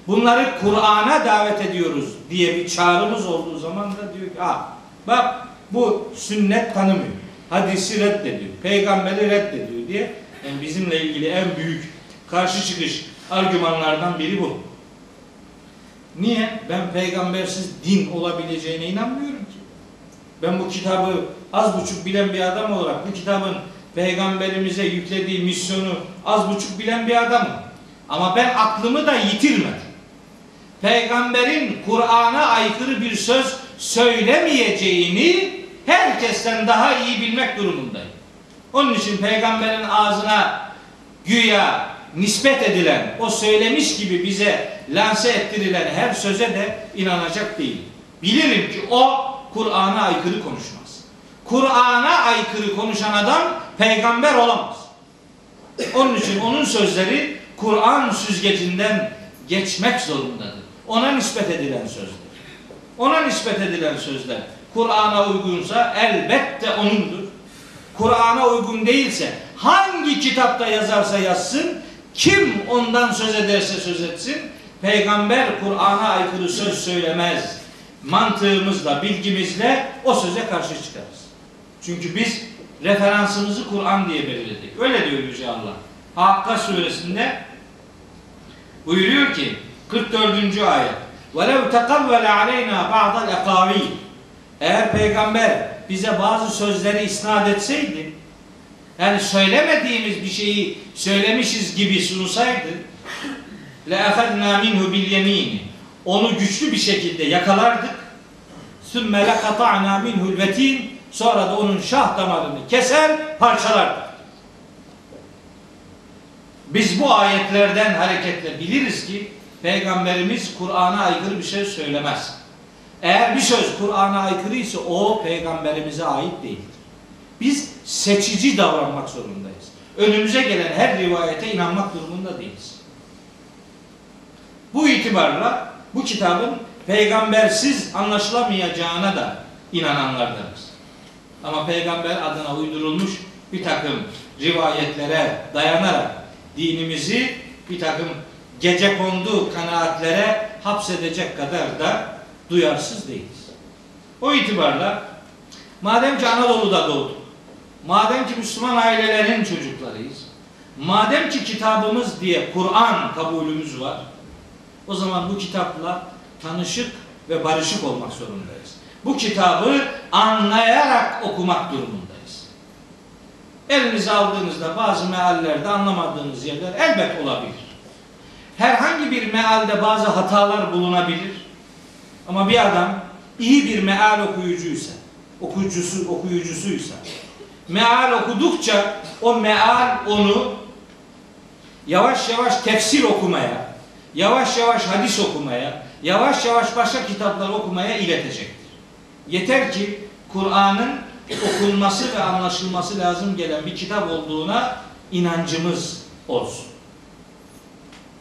Bunları Kur'an'a davet ediyoruz diye bir çağrımız olduğu zaman da diyor ki ah bak bu sünnet tanımıyor. Hadisi reddediyor. Peygamberi reddediyor diye yani bizimle ilgili en büyük karşı çıkış argümanlardan biri bu. Niye? Ben peygambersiz din olabileceğine inanmıyorum ki. Ben bu kitabı az buçuk bilen bir adam olarak bu kitabın peygamberimize yüklediği misyonu az buçuk bilen bir adamım. Ama ben aklımı da yitirmedim. Peygamberin Kur'an'a aykırı bir söz söylemeyeceğini herkesten daha iyi bilmek durumundayım. Onun için peygamberin ağzına güya nispet edilen, o söylemiş gibi bize lanse ettirilen her söze de inanacak değilim. Bilirim ki o Kur'an'a aykırı konuşmaz. Kur'an'a aykırı konuşan adam peygamber olamaz. Onun için onun sözleri Kur'an süzgecinden geçmek zorundadır. Ona nispet edilen sözler. Ona nispet edilen sözler Kur'an'a uygunsa elbette onundur. Kur'an'a uygun değilse hangi kitapta yazarsa yazsın, kim ondan söz ederse söz etsin, peygamber Kur'an'a aykırı söz söylemez. Mantığımızla, bilgimizle o söze karşı çıkarız. Çünkü biz referansımızı Kur'an diye belirledik. Öyle diyor Yüce Allah. Hakka suresinde buyuruyor ki 44. ayet وَلَوْ تَقَوَّلَ عَلَيْنَا بَعْضَ الْاَقَاوِينَ eğer peygamber bize bazı sözleri isnat etseydi, yani söylemediğimiz bir şeyi söylemişiz gibi sunsaydı, le efedna minhu bil yemini. Onu güçlü bir şekilde yakalardık. Sümme le kata'na minhul vetin. Sonra da onun şah damarını keser, parçalardık. Biz bu ayetlerden hareketle biliriz ki Peygamberimiz Kur'an'a aykırı bir şey söylemez. Eğer bir söz Kur'an'a aykırı ise o peygamberimize ait değildir. Biz seçici davranmak zorundayız. Önümüze gelen her rivayete inanmak durumunda değiliz. Bu itibarla bu kitabın peygambersiz anlaşılamayacağına da inananlardanız. Ama peygamber adına uydurulmuş bir takım rivayetlere dayanarak dinimizi bir takım gece kondu kanaatlere hapsedecek kadar da duyarsız değiliz. O itibarla madem ki Anadolu'da doğduk, madem ki Müslüman ailelerin çocuklarıyız, madem ki kitabımız diye Kur'an kabulümüz var, o zaman bu kitapla tanışık ve barışık olmak zorundayız. Bu kitabı anlayarak okumak durumundayız. Elinize aldığınızda bazı meallerde anlamadığınız yerler elbet olabilir. Herhangi bir mealde bazı hatalar bulunabilir. Ama bir adam iyi bir meal okuyucuysa, okuyucusu, okuyucusuysa, meal okudukça o meal onu yavaş yavaş tefsir okumaya, yavaş yavaş hadis okumaya, yavaş yavaş başka kitaplar okumaya iletecektir. Yeter ki Kur'an'ın okunması ve anlaşılması lazım gelen bir kitap olduğuna inancımız olsun.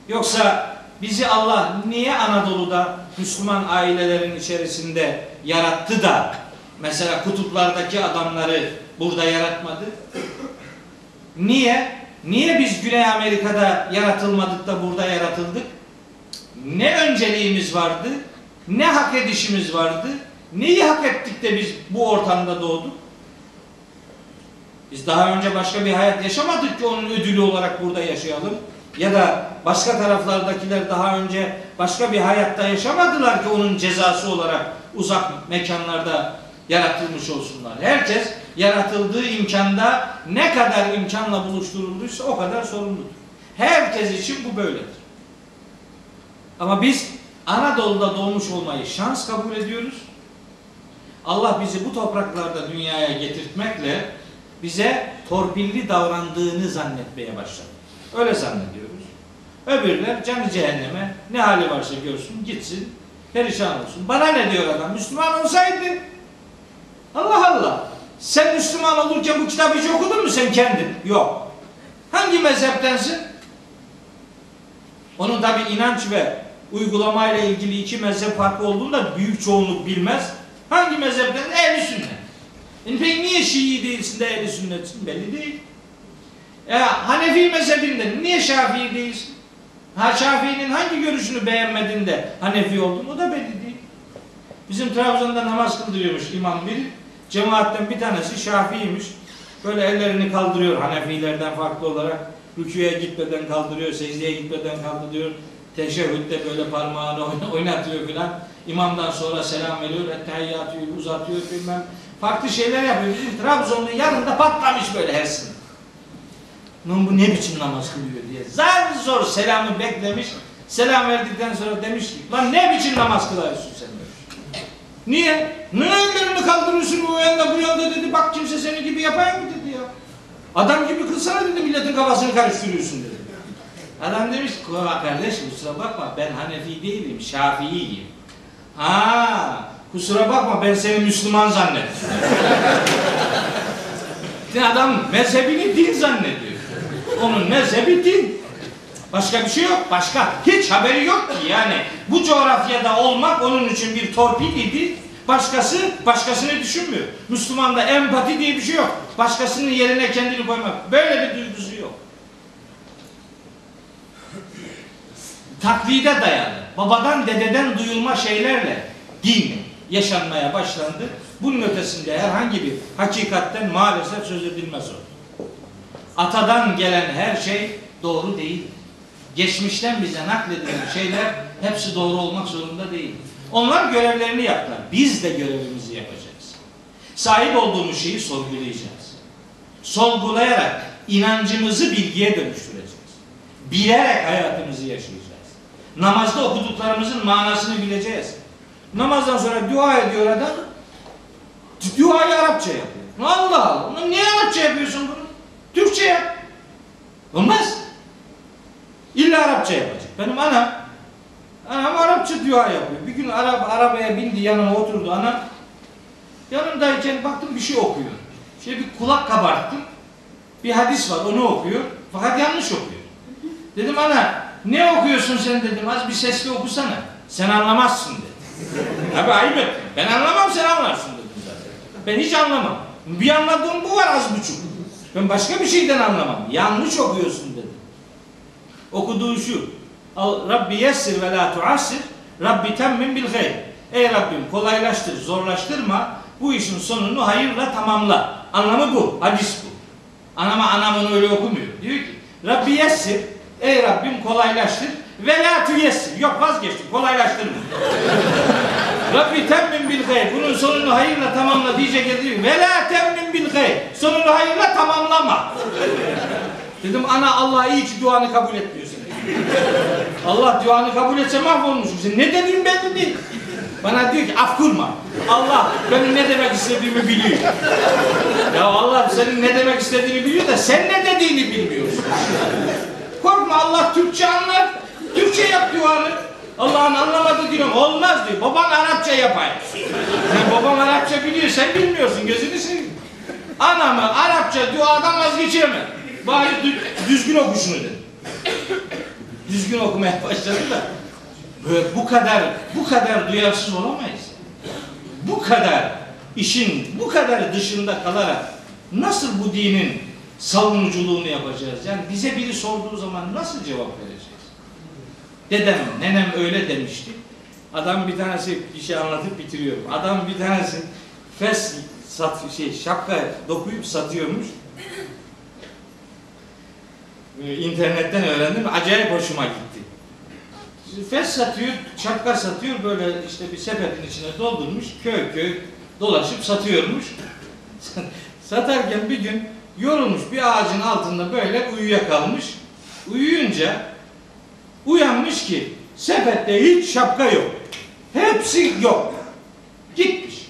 Yoksa bizi Allah niye Anadolu'da Müslüman ailelerin içerisinde yarattı da mesela kutuplardaki adamları burada yaratmadı? Niye? Niye biz Güney Amerika'da yaratılmadık da burada yaratıldık? Ne önceliğimiz vardı? Ne hak edişimiz vardı? Neyi hak ettik de biz bu ortamda doğduk? Biz daha önce başka bir hayat yaşamadık ki onun ödülü olarak burada yaşayalım. Ya da başka taraflardakiler daha önce başka bir hayatta yaşamadılar ki onun cezası olarak uzak mekanlarda yaratılmış olsunlar. Herkes yaratıldığı imkanda ne kadar imkanla buluşturulduysa o kadar sorumludur. Herkes için bu böyledir. Ama biz Anadolu'da doğmuş olmayı şans kabul ediyoruz. Allah bizi bu topraklarda dünyaya getirtmekle bize torpilli davrandığını zannetmeye başladı. Öyle zannediyoruz. Öbürler canı cehenneme ne hali varsa görsün gitsin perişan olsun. Bana ne diyor adam? Müslüman olsaydı Allah Allah. Sen Müslüman olurken bu kitabı hiç okudun mu sen kendin? Yok. Hangi mezheptensin? Onun tabi inanç ve uygulamayla ilgili iki mezhep farklı olduğunu da büyük çoğunluk bilmez. Hangi mezhepten? Ehli sünnet. E peki niye Şii değilsin de ehli sünnetsin? Belli değil. E, Hanefi mezhebinden niye Şafii değilsin? Ha Şafii'nin hangi görüşünü beğenmedin de Hanefi oldun? O da belli değil. Bizim Trabzon'da namaz kıldırıyormuş imam biri. Cemaatten bir tanesi Şafii'ymiş. Böyle ellerini kaldırıyor Hanefilerden farklı olarak. Rüküye gitmeden kaldırıyor, secdeye gitmeden kaldırıyor. Teşehhütte böyle parmağını oyn- oynatıyor filan. İmamdan sonra selam veriyor, ettehiyyatı uzatıyor bilmem. Farklı şeyler yapıyor. Bizim Trabzon'un yanında patlamış böyle her Lan bu ne biçim namaz kılıyor diye. Zar zor selamı beklemiş. Selam verdikten sonra demiş ki lan ne biçim namaz kılıyorsun sen demiş. Niye? Ne ellerini kaldırıyorsun bu yanda bu yanda dedi. Bak kimse senin gibi yapayım mı dedi ya. Adam gibi kılsana dedi milletin kafasını karıştırıyorsun dedi. Adam demiş ki "Bak kardeşim kusura bakma ben Hanefi değilim Şafii'yim. Ha kusura bakma ben seni Müslüman zannettim. Adam mezhebini din zannediyor. Onun mezhebi din. Başka bir şey yok. Başka hiç haberi yok ki yani. Bu coğrafyada olmak onun için bir torpil idi. Başkası başkasını düşünmüyor. Müslümanda empati diye bir şey yok. Başkasının yerine kendini koymak. Böyle bir duygusu yok. Taklide dayalı. Babadan dededen duyulma şeylerle din yaşanmaya başlandı. Bunun ötesinde herhangi bir hakikatten maalesef söz edilmez o. Atadan gelen her şey doğru değil. Geçmişten bize nakledilen şeyler hepsi doğru olmak zorunda değil. Onlar görevlerini yaptılar. Biz de görevimizi yapacağız. Sahip olduğumuz şeyi sorgulayacağız. Sorgulayarak inancımızı bilgiye dönüştüreceğiz. Bilerek hayatımızı yaşayacağız. Namazda okuduklarımızın manasını bileceğiz. Namazdan sonra dua ediyor adam. Duayı Arapça yapıyor. Allah Allah. Niye Arapça yapıyorsun bunu? Türkçe yap. Olmaz. İlla Arapça yapacak. Benim anam anam Arapça dua yapıyor. Bir gün araba, arabaya bindi yanıma oturdu anam. Yanımdayken baktım bir şey okuyor. Şey bir kulak kabarttım. Bir hadis var onu okuyor. Fakat yanlış okuyor. Dedim ana ne okuyorsun sen dedim az bir sesli okusana. Sen anlamazsın dedi. Abi ayıp et. Ben anlamam sen anlarsın dedim zaten. Ben hiç anlamam. Bir anladığım bu var az buçuk. Ben başka bir şeyden anlamam. Yanlış okuyorsun dedim. Okuduğu şu. Rabbi yessir ve la tuassir. Rabbi temmin bil gayr. Ey Rabbim kolaylaştır, zorlaştırma. Bu işin sonunu hayırla tamamla. Anlamı bu. Hadis bu. Anama anam onu öyle okumuyor. Diyor ki Rabbi yessir. Ey Rabbim kolaylaştır. Ve la tuyessir. Yok vazgeçtim. Kolaylaştırma. Rabbi temmin bil gayr. Bunun sonunu hayırla tamamla diyecek ediyor. Ve la temmin bil gayr. Sonunu hayırla tamamlama. Dedim ana Allah iyi ki duanı kabul etmiyor seni. Allah duanı kabul etse mahvolmuşum. Sen ne dediğin belli değil. Bana diyor ki af kurma. Allah benim ne demek istediğimi biliyor. Ya Allah senin ne demek istediğini biliyor da sen ne dediğini bilmiyorsun. Korkma Allah Türkçe anlar. Türkçe yap duanı. Allah'ın anlamadı diyorum. Olmaz diyor. Baban Arapça yapar. Yani babam Arapça biliyor. Sen bilmiyorsun. Gözünü seveyim. Anamı Arapça duadan vazgeçiremem. Bari dü- düzgün oku şunu dedi. Düzgün okumaya başladı da böyle bu kadar bu kadar duyarsız olamayız. Bu kadar işin bu kadar dışında kalarak nasıl bu dinin savunuculuğunu yapacağız? Yani bize biri sorduğu zaman nasıl cevap vereceğiz? Dedem, nenem öyle demişti. Adam bir tanesi bir şey anlatıp bitiriyorum. Adam bir tanesi fes sat şey şapka dokuyup satıyormuş. Ee, internetten öğrendim. Acayip hoşuma gitti. Fes satıyor, şapka satıyor böyle işte bir sepetin içine doldurmuş köy köy dolaşıp satıyormuş. Satarken bir gün yorulmuş bir ağacın altında böyle uyuyakalmış. Uyuyunca uyanmış ki Sepette hiç şapka yok. Hepsi yok. Gitmiş.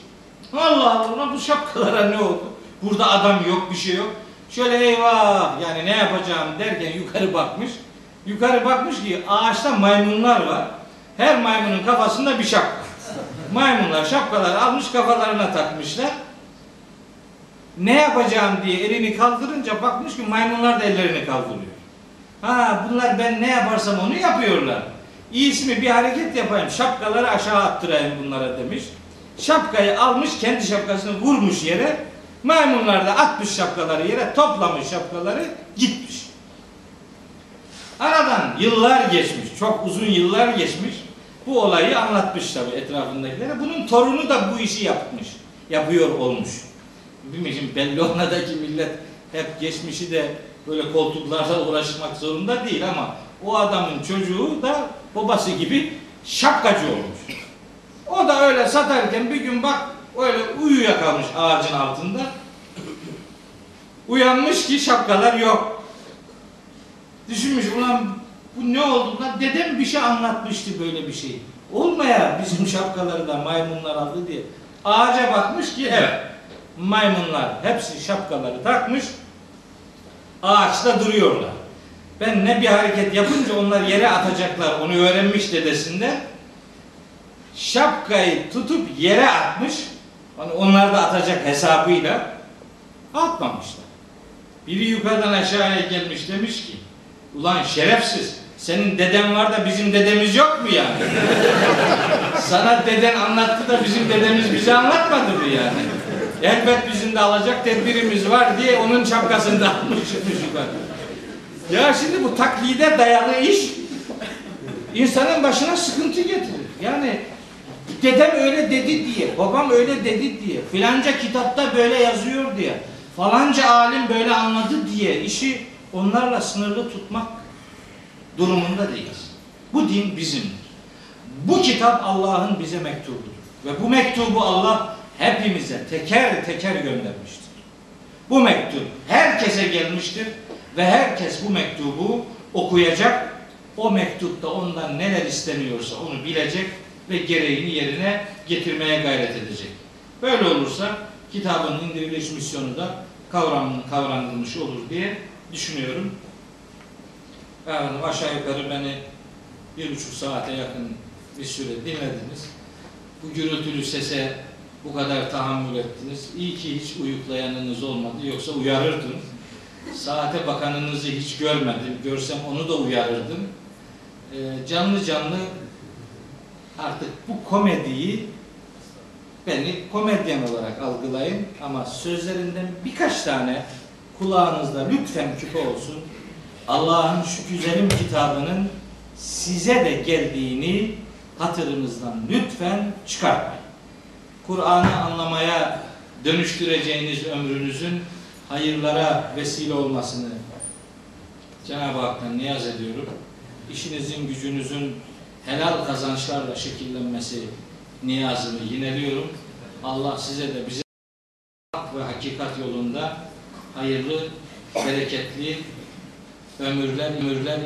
Allah Allah bu şapkalara ne oldu? Burada adam yok bir şey yok. Şöyle eyvah yani ne yapacağım derken yukarı bakmış. Yukarı bakmış ki ağaçta maymunlar var. Her maymunun kafasında bir şapka. Maymunlar şapkaları almış kafalarına takmışlar. Ne yapacağım diye elini kaldırınca bakmış ki maymunlar da ellerini kaldırıyor. Ha bunlar ben ne yaparsam onu yapıyorlar. İyisi mi bir hareket yapayım şapkaları aşağı attırayım bunlara demiş. Şapkayı almış kendi şapkasını vurmuş yere. Maymunlar da atmış şapkaları yere toplamış şapkaları gitmiş. Aradan yıllar geçmiş, çok uzun yıllar geçmiş. Bu olayı anlatmış tabii etrafındakilere. Bunun torunu da bu işi yapmış, yapıyor olmuş. Bilmiyorum belli olmadaki millet hep geçmişi de böyle koltuklarla uğraşmak zorunda değil ama o adamın çocuğu da babası gibi şapkacı olmuş. O da öyle satarken bir gün bak öyle uyuyakalmış ağacın altında. Uyanmış ki şapkalar yok. Düşünmüş ulan bu ne oldu lan dedem bir şey anlatmıştı böyle bir şey. Olmaya bizim şapkaları da maymunlar aldı diye. Ağaca bakmış ki evet maymunlar hepsi şapkaları takmış ağaçta duruyorlar. Ben ne bir hareket yapınca onlar yere atacaklar onu öğrenmiş dedesinde. Şapkayı tutup yere atmış. Hani onlar da atacak hesabıyla atmamışlar. Biri yukarıdan aşağıya gelmiş demiş ki ulan şerefsiz senin deden var da bizim dedemiz yok mu yani? Sana deden anlattı da bizim dedemiz bize anlatmadı mı yani? Elbet bizim de alacak tedbirimiz var diye onun şapkasını da almış yukarı. Ya şimdi bu taklide dayalı iş insanın başına sıkıntı getirir. Yani dedem öyle dedi diye, babam öyle dedi diye, filanca kitapta böyle yazıyor diye, falanca alim böyle anladı diye işi onlarla sınırlı tutmak durumunda değiliz. Bu din bizimdir. Bu kitap Allah'ın bize mektubudur. Ve bu mektubu Allah hepimize teker teker göndermiştir. Bu mektup herkese gelmiştir ve herkes bu mektubu okuyacak. O mektupta ondan neler isteniyorsa onu bilecek ve gereğini yerine getirmeye gayret edecek. Böyle olursa kitabın indiriliş misyonu da kavram, kavranılmış olur diye düşünüyorum. Efendim aşağı yukarı beni bir buçuk saate yakın bir süre dinlediniz. Bu gürültülü sese bu kadar tahammül ettiniz. İyi ki hiç uyuklayanınız olmadı. Yoksa uyarırdım. Saate bakanınızı hiç görmedim. Görsem onu da uyarırdım. Ee, canlı canlı artık bu komediyi beni komedyen olarak algılayın ama sözlerinden birkaç tane kulağınızda lütfen küpe olsun. Allah'ın şu güzelim kitabının size de geldiğini hatırınızdan lütfen çıkartmayın. Kur'an'ı anlamaya dönüştüreceğiniz ömrünüzün hayırlara vesile olmasını Cenab-ı Hak'tan niyaz ediyorum. İşinizin, gücünüzün helal kazançlarla şekillenmesi niyazını yineliyorum. Allah size de bize hak ve hakikat yolunda hayırlı, bereketli ömürler, ömürler,